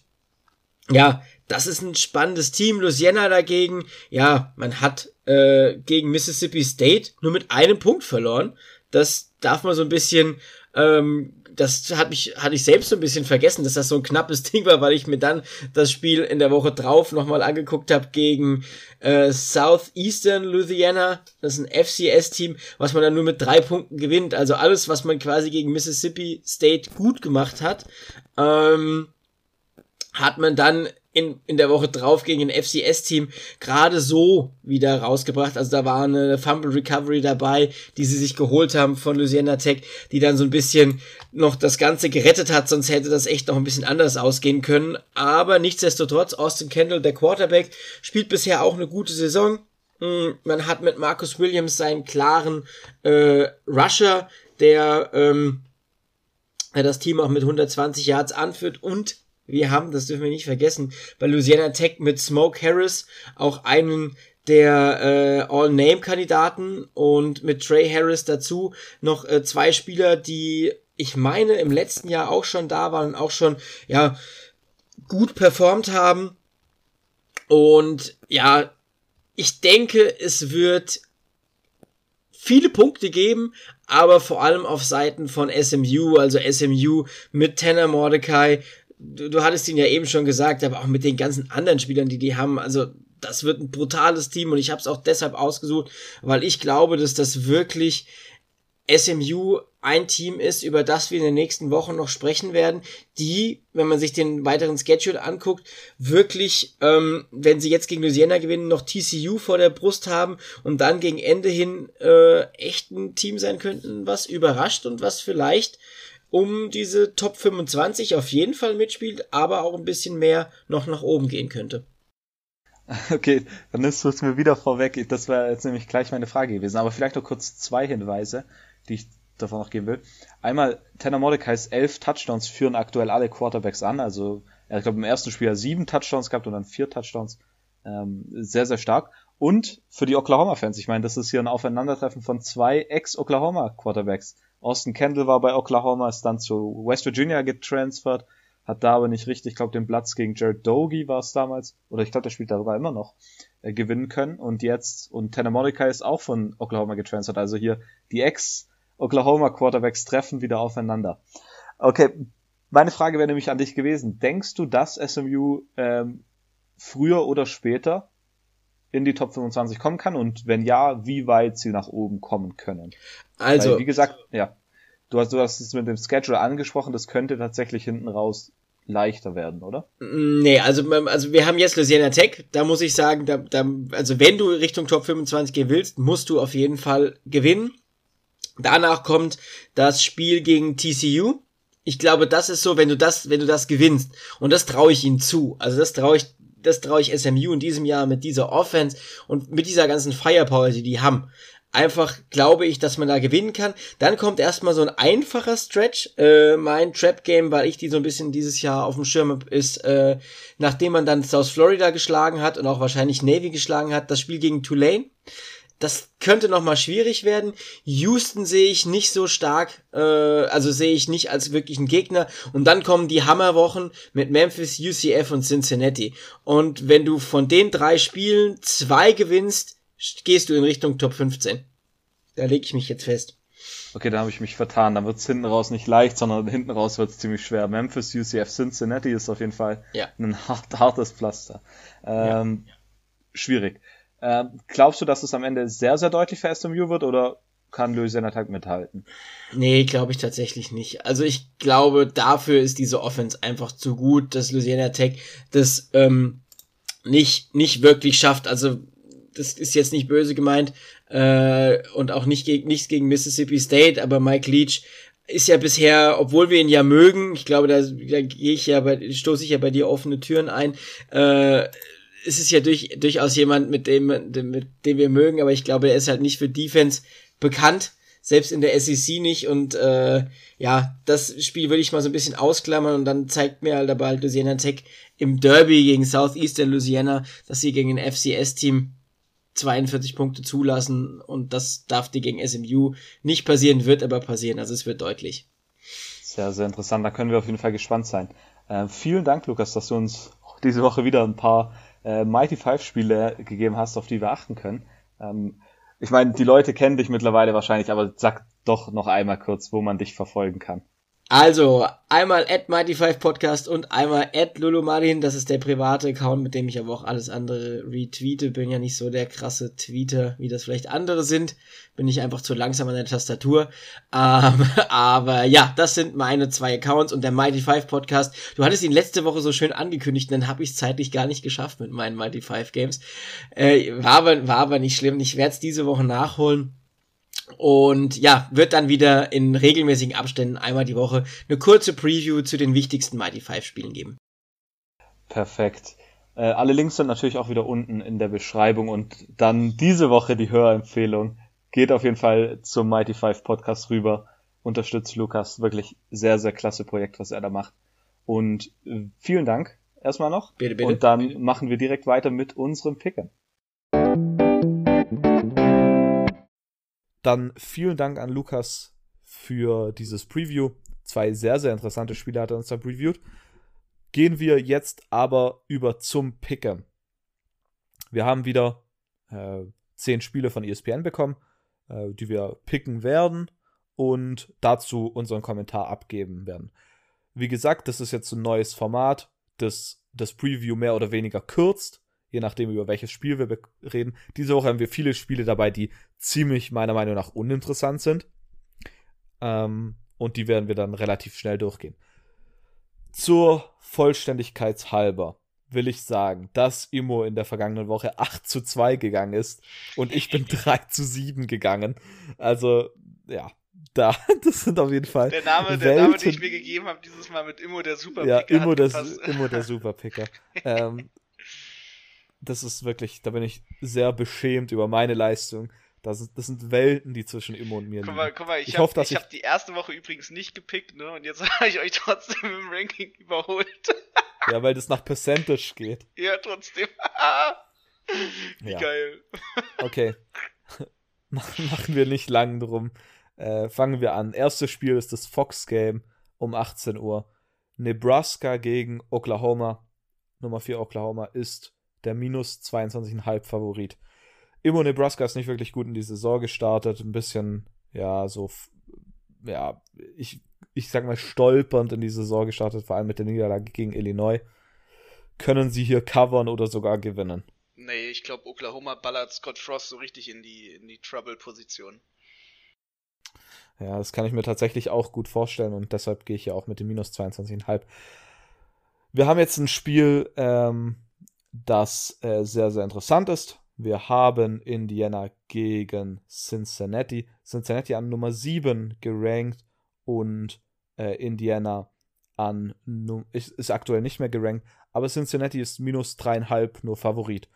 ja, das ist ein spannendes Team. Louisiana dagegen, ja, man hat äh, gegen Mississippi State nur mit einem Punkt verloren. Das darf man so ein bisschen, ähm, das hat mich, hatte ich selbst so ein bisschen vergessen, dass das so ein knappes Ding war, weil ich mir dann das Spiel in der Woche drauf nochmal angeguckt habe gegen äh, Southeastern Louisiana. Das ist ein FCS-Team, was man dann nur mit drei Punkten gewinnt. Also alles, was man quasi gegen Mississippi State gut gemacht hat, ähm, hat man dann in, in der Woche drauf gegen ein FCS-Team gerade so wieder rausgebracht. Also da war eine Fumble Recovery dabei, die sie sich geholt haben von Louisiana Tech, die dann so ein bisschen noch das Ganze gerettet hat, sonst hätte das echt noch ein bisschen anders ausgehen können. Aber nichtsdestotrotz, Austin Kendall, der Quarterback, spielt bisher auch eine gute Saison. Hm, man hat mit Marcus Williams seinen klaren äh, Rusher, der ähm, das Team auch mit 120 Yards anführt und wir haben, das dürfen wir nicht vergessen, bei Louisiana Tech mit Smoke Harris auch einen der äh, All-Name-Kandidaten und mit Trey Harris dazu noch äh, zwei Spieler, die ich meine im letzten Jahr auch schon da waren und auch schon ja gut performt haben. Und ja, ich denke, es wird viele Punkte geben, aber vor allem auf Seiten von SMU, also SMU mit Tanner Mordecai. Du, du hattest ihn ja eben schon gesagt, aber auch mit den ganzen anderen Spielern, die die haben. Also das wird ein brutales Team und ich habe es auch deshalb ausgesucht, weil ich glaube, dass das wirklich SMU ein Team ist, über das wir in den nächsten Wochen noch sprechen werden, die, wenn man sich den weiteren Schedule anguckt, wirklich, ähm, wenn sie jetzt gegen Louisiana gewinnen, noch TCU vor der Brust haben und dann gegen Ende hin äh, echt ein Team sein könnten, was überrascht und was vielleicht um diese Top 25 auf jeden Fall mitspielt, aber auch ein bisschen mehr noch nach oben gehen könnte. Okay, dann du es mir wieder vorweg. Das wäre jetzt nämlich gleich meine Frage gewesen. Aber vielleicht noch kurz zwei Hinweise die ich davon noch geben will. Einmal, Tanner Mordecai's elf Touchdowns führen aktuell alle Quarterbacks an. Also, er hat, glaube im ersten Spiel sieben Touchdowns gehabt und dann vier Touchdowns. Ähm, sehr, sehr stark. Und für die Oklahoma-Fans, ich meine, das ist hier ein Aufeinandertreffen von zwei Ex-Oklahoma-Quarterbacks. Austin Kendall war bei Oklahoma, ist dann zu West Virginia getransfert, hat da aber nicht richtig, ich glaube, den Platz gegen Jared Dogie war es damals, oder ich glaube, der spielt darüber immer noch, äh, gewinnen können. Und jetzt, und Tanner Mordecai ist auch von Oklahoma getransfert, also hier die Ex- Oklahoma Quarterbacks treffen wieder aufeinander. Okay, meine Frage wäre nämlich an dich gewesen. Denkst du, dass SMU ähm, früher oder später in die Top 25 kommen kann? Und wenn ja, wie weit sie nach oben kommen können? Also, Weil, wie gesagt, ja, du hast, du hast es mit dem Schedule angesprochen, das könnte tatsächlich hinten raus leichter werden, oder? Nee, also, also wir haben jetzt Louisiana Tech, da muss ich sagen, da, da, also wenn du Richtung Top 25 gehen willst, musst du auf jeden Fall gewinnen. Danach kommt das Spiel gegen TCU. Ich glaube, das ist so, wenn du das, wenn du das gewinnst. Und das traue ich ihnen zu. Also das traue ich, das traue ich SMU in diesem Jahr mit dieser Offense und mit dieser ganzen Firepower, die die haben. Einfach glaube ich, dass man da gewinnen kann. Dann kommt erstmal so ein einfacher Stretch. Äh, mein Trap Game, weil ich die so ein bisschen dieses Jahr auf dem Schirm habe, ist, äh, nachdem man dann South Florida geschlagen hat und auch wahrscheinlich Navy geschlagen hat, das Spiel gegen Tulane das könnte noch mal schwierig werden. Houston sehe ich nicht so stark, äh, also sehe ich nicht als wirklichen Gegner. Und dann kommen die Hammerwochen mit Memphis, UCF und Cincinnati. Und wenn du von den drei Spielen zwei gewinnst, gehst du in Richtung Top 15. Da lege ich mich jetzt fest. Okay, da habe ich mich vertan. Da wird es hinten raus nicht leicht, sondern hinten raus wird es ziemlich schwer. Memphis, UCF, Cincinnati ist auf jeden Fall ja. ein hart, hartes Pflaster. Ähm, ja. Schwierig. Ähm, glaubst du, dass es am Ende sehr, sehr deutlich für SMU wird oder kann Louisiana Tech mithalten? Nee, glaube ich tatsächlich nicht. Also ich glaube, dafür ist diese Offense einfach zu gut, dass Louisiana Tech das ähm, nicht, nicht wirklich schafft. Also das ist jetzt nicht böse gemeint äh, und auch nicht gegen, nichts gegen Mississippi State, aber Mike Leach ist ja bisher, obwohl wir ihn ja mögen, ich glaube, da, da gehe ich ja bei, stoße ich ja bei dir offene Türen ein, äh, es ist ja durch, durchaus jemand, mit dem, mit dem wir mögen, aber ich glaube, er ist halt nicht für Defense bekannt, selbst in der SEC nicht. Und äh, ja, das Spiel würde ich mal so ein bisschen ausklammern und dann zeigt mir halt aber halt Louisiana Tech im Derby gegen Southeastern Louisiana, dass sie gegen ein FCS-Team 42 Punkte zulassen und das darf dir gegen SMU nicht passieren, wird aber passieren, also es wird deutlich. Sehr, sehr interessant, da können wir auf jeden Fall gespannt sein. Äh, vielen Dank, Lukas, dass du uns diese Woche wieder ein paar äh, Mighty Five Spiele gegeben hast, auf die wir achten können. Ähm, ich meine, die Leute kennen dich mittlerweile wahrscheinlich, aber sag doch noch einmal kurz, wo man dich verfolgen kann. Also, einmal at Mighty5 Podcast und einmal at Lulumarin, das ist der private Account, mit dem ich aber auch alles andere retweete. Bin ja nicht so der krasse Tweeter, wie das vielleicht andere sind. Bin ich einfach zu langsam an der Tastatur. Ähm, aber ja, das sind meine zwei Accounts und der Mighty5 Podcast. Du hattest ihn letzte Woche so schön angekündigt, dann habe ich es zeitlich gar nicht geschafft mit meinen Mighty5 Games. Äh, war, aber, war aber nicht schlimm. Ich werde es diese Woche nachholen. Und ja, wird dann wieder in regelmäßigen Abständen einmal die Woche eine kurze Preview zu den wichtigsten Mighty 5 Spielen geben. Perfekt. Äh, alle Links sind natürlich auch wieder unten in der Beschreibung und dann diese Woche die Hörempfehlung. Geht auf jeden Fall zum Mighty 5 Podcast rüber. Unterstützt Lukas. Wirklich sehr, sehr klasse Projekt, was er da macht. Und äh, vielen Dank erstmal noch. Bitte, bitte. Und dann bitte. machen wir direkt weiter mit unserem Picken. Dann vielen Dank an Lukas für dieses Preview. Zwei sehr, sehr interessante Spiele hat er uns da previewt. Gehen wir jetzt aber über zum Picken. Wir haben wieder äh, zehn Spiele von ESPN bekommen. äh, die wir picken werden und dazu unseren Kommentar abgeben werden. Wie gesagt, das ist jetzt ein neues Format, das das Preview mehr oder weniger kürzt, je nachdem, über welches Spiel wir reden. Diese Woche haben wir viele Spiele dabei, die ziemlich meiner Meinung nach uninteressant sind. Ähm, und die werden wir dann relativ schnell durchgehen. Zur Vollständigkeit halber will ich sagen, dass Immo in der vergangenen Woche 8 zu 2 gegangen ist und ich bin 3 zu 7 gegangen. Also, ja, da, das sind auf jeden Fall. Der Name, der Name, den ich mir gegeben habe, dieses Mal mit Immo der Superpicker. Ja, Immo, der, Immo der Superpicker. ähm, das ist wirklich, da bin ich sehr beschämt über meine Leistung. Das, ist, das sind Welten, die zwischen Immo und mir guck mal, Guck mal, ich, ich habe ich hab die erste Woche übrigens nicht gepickt, ne? Und jetzt habe ich euch trotzdem im Ranking überholt. ja, weil das nach Percentage geht. Ja, trotzdem. Wie ja. geil. okay. Machen wir nicht lang drum. Äh, fangen wir an. Erstes Spiel ist das Fox Game um 18 Uhr. Nebraska gegen Oklahoma. Nummer 4 Oklahoma ist der minus 22,5 Favorit. Immo Nebraska ist nicht wirklich gut in die Saison gestartet. Ein bisschen, ja, so, ja, ich, ich sag mal, stolpernd in die Saison gestartet, vor allem mit der Niederlage gegen Illinois. Können sie hier covern oder sogar gewinnen? Nee, ich glaube, Oklahoma ballert Scott Frost so richtig in die, in die Trouble-Position. Ja, das kann ich mir tatsächlich auch gut vorstellen und deshalb gehe ich ja auch mit dem minus 22,5. Wir haben jetzt ein Spiel, ähm, das äh, sehr, sehr interessant ist. Wir haben Indiana gegen Cincinnati. Cincinnati an Nummer 7 gerankt und äh, Indiana an ist, ist aktuell nicht mehr gerankt, aber Cincinnati ist minus dreieinhalb nur Favorit.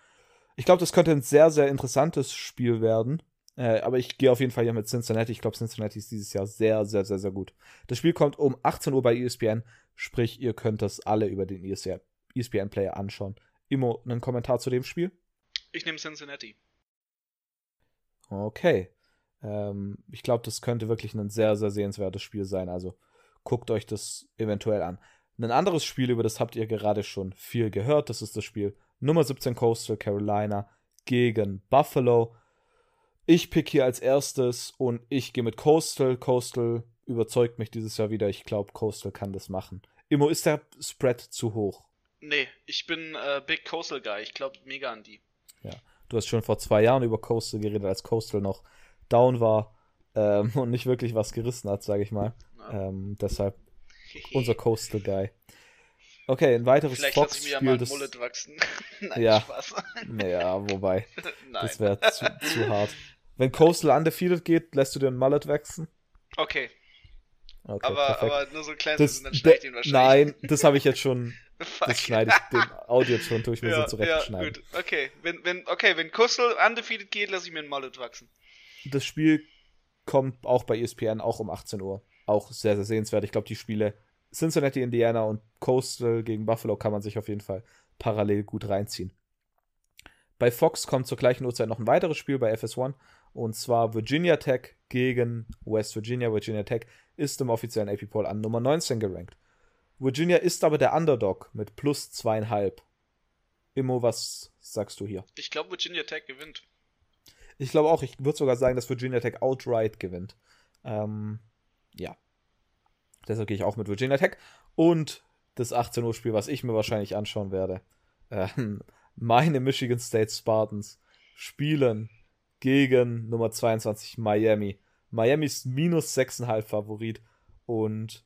Ich glaube, das könnte ein sehr, sehr interessantes Spiel werden. Äh, aber ich gehe auf jeden Fall hier mit Cincinnati. Ich glaube, Cincinnati ist dieses Jahr sehr, sehr, sehr, sehr gut. Das Spiel kommt um 18 Uhr bei ESPN. Sprich, ihr könnt das alle über den ESPN-Player anschauen. Immo, einen Kommentar zu dem Spiel? Ich nehme Cincinnati. Okay. Ähm, ich glaube, das könnte wirklich ein sehr, sehr sehenswertes Spiel sein. Also guckt euch das eventuell an. Ein anderes Spiel, über das habt ihr gerade schon viel gehört. Das ist das Spiel Nummer 17 Coastal Carolina gegen Buffalo. Ich pick hier als erstes und ich gehe mit Coastal. Coastal überzeugt mich dieses Jahr wieder. Ich glaube, Coastal kann das machen. Immo, ist der Spread zu hoch? Nee, ich bin äh, Big Coastal Guy. Ich glaube mega an die. Ja. Du hast schon vor zwei Jahren über Coastal geredet, als Coastal noch down war ähm, und nicht wirklich was gerissen hat, sage ich mal. Ja. Ähm, deshalb unser Coastal Guy. Okay, ein weiteres Vielleicht Fox-Spiel. Vielleicht lasse ich mir ja mal Mullet wachsen. Nein, ja. Spaß. Naja, wobei. das wäre zu, zu hart. Wenn Coastal undefeated geht, lässt du dir einen Mullet wachsen? Okay. okay aber, aber nur so ein kleines bisschen, dann schneide ich ihn wahrscheinlich. Nein, das habe ich jetzt schon das schneide ich den Audio jetzt schon durch, mir ja, so zurechtschneiden. Ja, gut. Okay, wenn, wenn, okay, wenn Kustel undefeated geht, lasse ich mir einen Mullet wachsen. Das Spiel kommt auch bei ESPN, auch um 18 Uhr. Auch sehr, sehr sehenswert. Ich glaube, die Spiele Cincinnati, Indiana und Coastal gegen Buffalo kann man sich auf jeden Fall parallel gut reinziehen. Bei Fox kommt zur gleichen Uhrzeit noch ein weiteres Spiel bei FS1 und zwar Virginia Tech gegen West Virginia. Virginia Tech ist im offiziellen AP Poll an Nummer 19 gerankt. Virginia ist aber der Underdog mit plus zweieinhalb. Immo, was sagst du hier? Ich glaube, Virginia Tech gewinnt. Ich glaube auch, ich würde sogar sagen, dass Virginia Tech outright gewinnt. Ähm, ja. Deshalb gehe ich auch mit Virginia Tech. Und das 18 Uhr Spiel, was ich mir wahrscheinlich anschauen werde. Ähm, meine Michigan State Spartans spielen gegen Nummer 22 Miami. Miami ist minus 6,5 Favorit. Und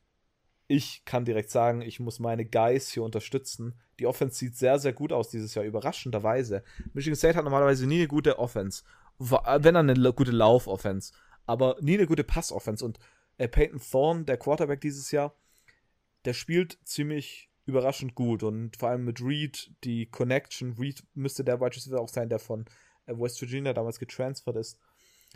ich kann direkt sagen, ich muss meine Guys hier unterstützen. Die Offense sieht sehr, sehr gut aus dieses Jahr, überraschenderweise. Michigan State hat normalerweise nie eine gute Offense. Wenn dann eine gute Lauf-Offense. Aber nie eine gute Pass-Offense. Und äh, Peyton Thorne, der Quarterback dieses Jahr, der spielt ziemlich überraschend gut. Und vor allem mit Reed, die Connection. Reed müsste der Wide Receiver auch sein, der von äh, West Virginia damals getransfert ist.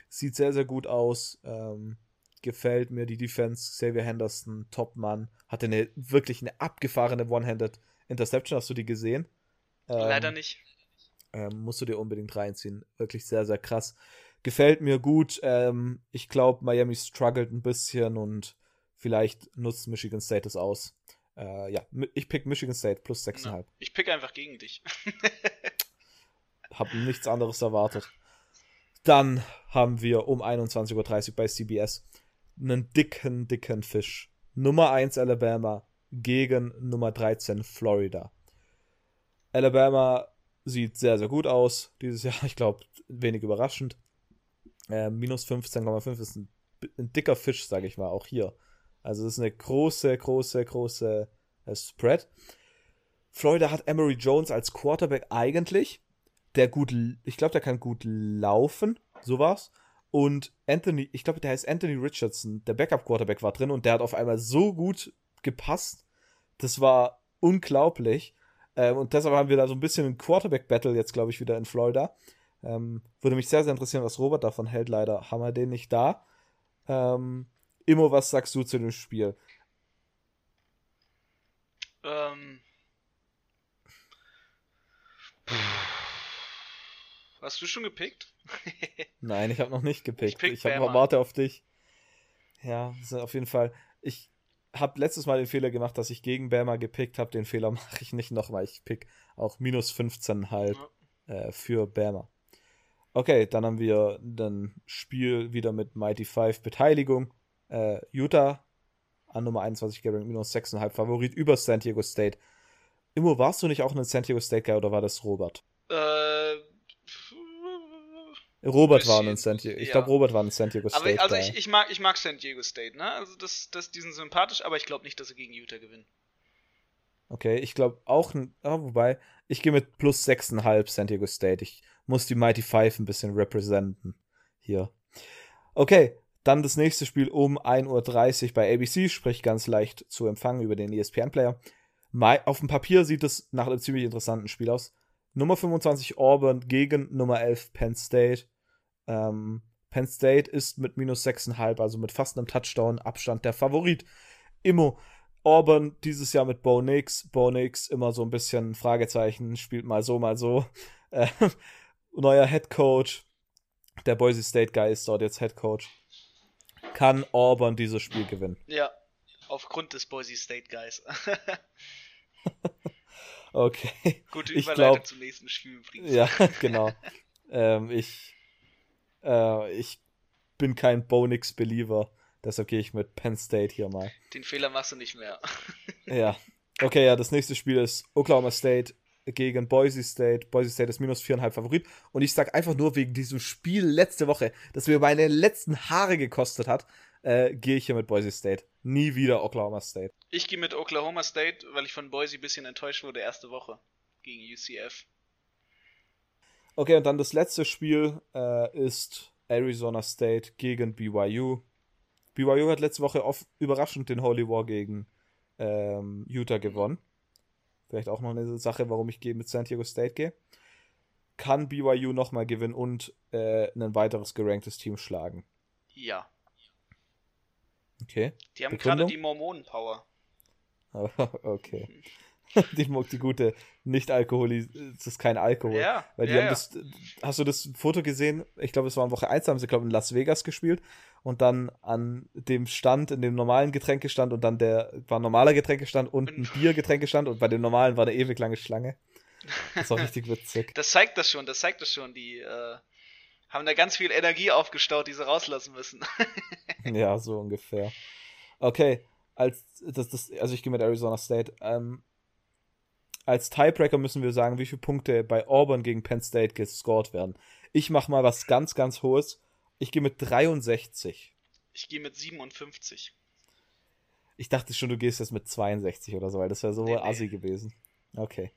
Sieht sehr, sehr gut aus. Ähm, gefällt mir die Defense. Xavier Henderson, Topmann, hatte eine wirklich eine abgefahrene One-Handed Interception. Hast du die gesehen? Ähm, Leider nicht. Ähm, musst du dir unbedingt reinziehen. Wirklich sehr, sehr krass. Gefällt mir gut. Ähm, ich glaube, Miami struggelt ein bisschen und vielleicht nutzt Michigan State es aus. Äh, ja, ich pick Michigan State plus 6,5. Ich pick einfach gegen dich. Hab nichts anderes erwartet. Dann haben wir um 21.30 Uhr bei CBS einen dicken, dicken Fisch. Nummer 1 Alabama gegen Nummer 13 Florida. Alabama sieht sehr, sehr gut aus dieses Jahr. Ich glaube, wenig überraschend. Äh, minus 15,5 ist ein, ein, dicker Fisch, sage ich mal, auch hier. Also das ist eine große, große, große äh, Spread. Florida hat Emery Jones als Quarterback eigentlich, der gut, ich glaube, der kann gut laufen, so war's. Und Anthony, ich glaube, der heißt Anthony Richardson, der Backup-Quarterback war drin und der hat auf einmal so gut gepasst. Das war unglaublich. Ähm, und deshalb haben wir da so ein bisschen ein Quarterback-Battle jetzt, glaube ich, wieder in Florida. Ähm, würde mich sehr, sehr interessieren, was Robert davon hält. Leider haben wir den nicht da. Ähm, Immo, was sagst du zu dem Spiel? Ähm. Hast du schon gepickt? Nein, ich habe noch nicht gepickt. Ich, ich hab, warte auf dich. Ja, auf jeden Fall. Ich habe letztes Mal den Fehler gemacht, dass ich gegen Bama gepickt habe. Den Fehler mache ich nicht nochmal. Ich pick auch minus 15,5 ja. äh, für Bama. Okay, dann haben wir ein Spiel wieder mit Mighty Five Beteiligung. Äh, Utah an Nummer 21 gerankt, minus 6,5 Favorit über San Diego State. Immo, warst du nicht auch ein San Diego State Guy oder war das Robert? Äh, Robert war ein San Diego. Ich ja. glaube, Robert war ein San Diego State. Aber also ich, ich, mag, ich mag San Diego State, ne? Also das, das, die sind sympathisch, aber ich glaube nicht, dass sie gegen Utah gewinnen. Okay, ich glaube auch, oh, wobei, ich gehe mit plus 6,5 San Diego State. Ich muss die Mighty Five ein bisschen representen hier. Okay, dann das nächste Spiel um 1.30 Uhr bei ABC, sprich ganz leicht zu empfangen über den ESPN-Player. Auf dem Papier sieht es nach einem ziemlich interessanten Spiel aus. Nummer 25 Auburn gegen Nummer 11 Penn State. Ähm, Penn State ist mit minus 6,5, also mit fast einem Touchdown Abstand der Favorit. Immo, Auburn dieses Jahr mit Bo Nix. Bo Nix immer so ein bisschen Fragezeichen, spielt mal so, mal so. Äh, neuer Head Coach. Der Boise State Guy ist dort jetzt Head Coach. Kann Auburn dieses Spiel gewinnen? Ja, aufgrund des Boise State Guys. okay. Gute Überleitung ich glaub, zum nächsten Spiel übrigens. Ja, genau. ähm, ich, äh, ich bin kein Bonix-Believer. Deshalb gehe ich mit Penn State hier mal. Den Fehler machst du nicht mehr. ja. Okay, ja, das nächste Spiel ist Oklahoma State gegen Boise State. Boise State ist minus viereinhalb Favorit. Und ich sag einfach nur wegen diesem Spiel letzte Woche, das mir meine letzten Haare gekostet hat, äh, gehe ich hier mit Boise State. Nie wieder Oklahoma State. Ich gehe mit Oklahoma State, weil ich von Boise ein bisschen enttäuscht wurde erste Woche gegen UCF. Okay, und dann das letzte Spiel äh, ist Arizona State gegen BYU. BYU hat letzte Woche oft überraschend den Holy War gegen ähm, Utah gewonnen. Vielleicht auch noch eine Sache, warum ich mit San Diego State gehe. Kann BYU nochmal gewinnen und äh, ein weiteres geranktes Team schlagen? Ja. Okay. Die haben gerade die Mormonen-Power. okay. die, die gute Nicht-Alkohol, das ist kein Alkohol. Ja, Weil die ja, haben ja. das, hast du das Foto gesehen? Ich glaube, es war in Woche 1, haben sie, glaube ich, in Las Vegas gespielt und dann an dem Stand, in dem normalen Getränkestand und dann der war ein normaler Getränkestand und ein Biergetränkestand und bei dem normalen war eine ewig lange Schlange. Das war richtig witzig. Das zeigt das schon, das zeigt das schon. Die äh, haben da ganz viel Energie aufgestaut, die sie rauslassen müssen. ja, so ungefähr. Okay, als das, das, also ich gehe mit Arizona State. Ähm, als Tiebreaker müssen wir sagen, wie viele Punkte bei Auburn gegen Penn State gescored werden. Ich mache mal was ganz, ganz Hohes. Ich gehe mit 63. Ich gehe mit 57. Ich dachte schon, du gehst jetzt mit 62 oder so, weil das wäre so nee, assi nee. gewesen. Okay.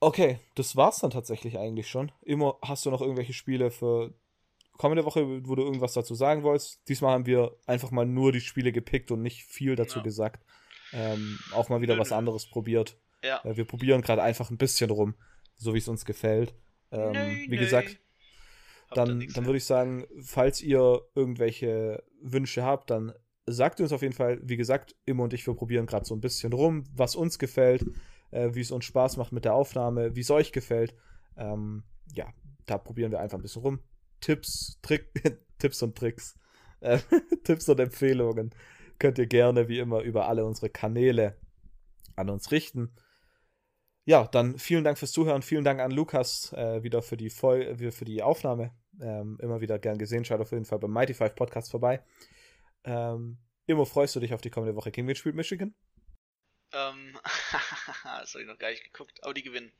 Okay, das war's dann tatsächlich eigentlich schon. Immer hast du noch irgendwelche Spiele für kommende Woche, wo du irgendwas dazu sagen wolltest. Diesmal haben wir einfach mal nur die Spiele gepickt und nicht viel dazu ja. gesagt. Ähm, auch mal wieder was anderes probiert. Ja. Äh, wir probieren gerade einfach ein bisschen rum, so wie es uns gefällt. Ähm, nö, wie nö. gesagt, dann, dann würde ich sagen, falls ihr irgendwelche Wünsche habt, dann sagt uns auf jeden Fall, wie gesagt, Immo und ich, wir probieren gerade so ein bisschen rum, was uns gefällt, äh, wie es uns Spaß macht mit der Aufnahme, wie es euch gefällt. Ähm, ja, da probieren wir einfach ein bisschen rum. Tipps, Trick, Tipps und Tricks, äh, Tipps und Empfehlungen könnt ihr gerne wie immer über alle unsere Kanäle an uns richten. Ja, dann vielen Dank fürs Zuhören. Vielen Dank an Lukas äh, wieder für die, Voll für die Aufnahme. Ähm, immer wieder gern gesehen. Schaut auf jeden Fall beim Mighty Five Podcast vorbei. Ähm, Immer freust du dich auf die kommende Woche. Gegen wen spielt Michigan? Ähm, das habe ich noch gar nicht geguckt, aber die gewinnen.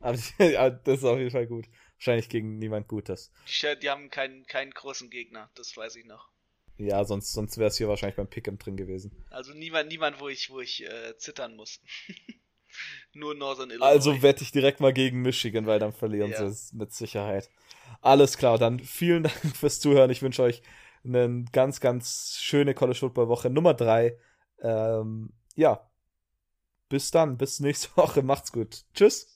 Aber ja, das ist auf jeden Fall gut. Wahrscheinlich gegen niemand Gutes. Die, die haben keinen, keinen großen Gegner, das weiß ich noch. Ja, sonst, sonst wäre es hier wahrscheinlich beim Pick'em drin gewesen. Also niemand, niemand, wo ich, wo ich äh, zittern muss. Nur Northern Illinois. Also wette ich direkt mal gegen Michigan, weil dann verlieren ja. sie es mit Sicherheit. Alles klar, dann vielen Dank fürs Zuhören. Ich wünsche euch eine ganz, ganz schöne College Football Woche Nummer drei. Ähm, ja, bis dann, bis nächste Woche. Macht's gut. Tschüss.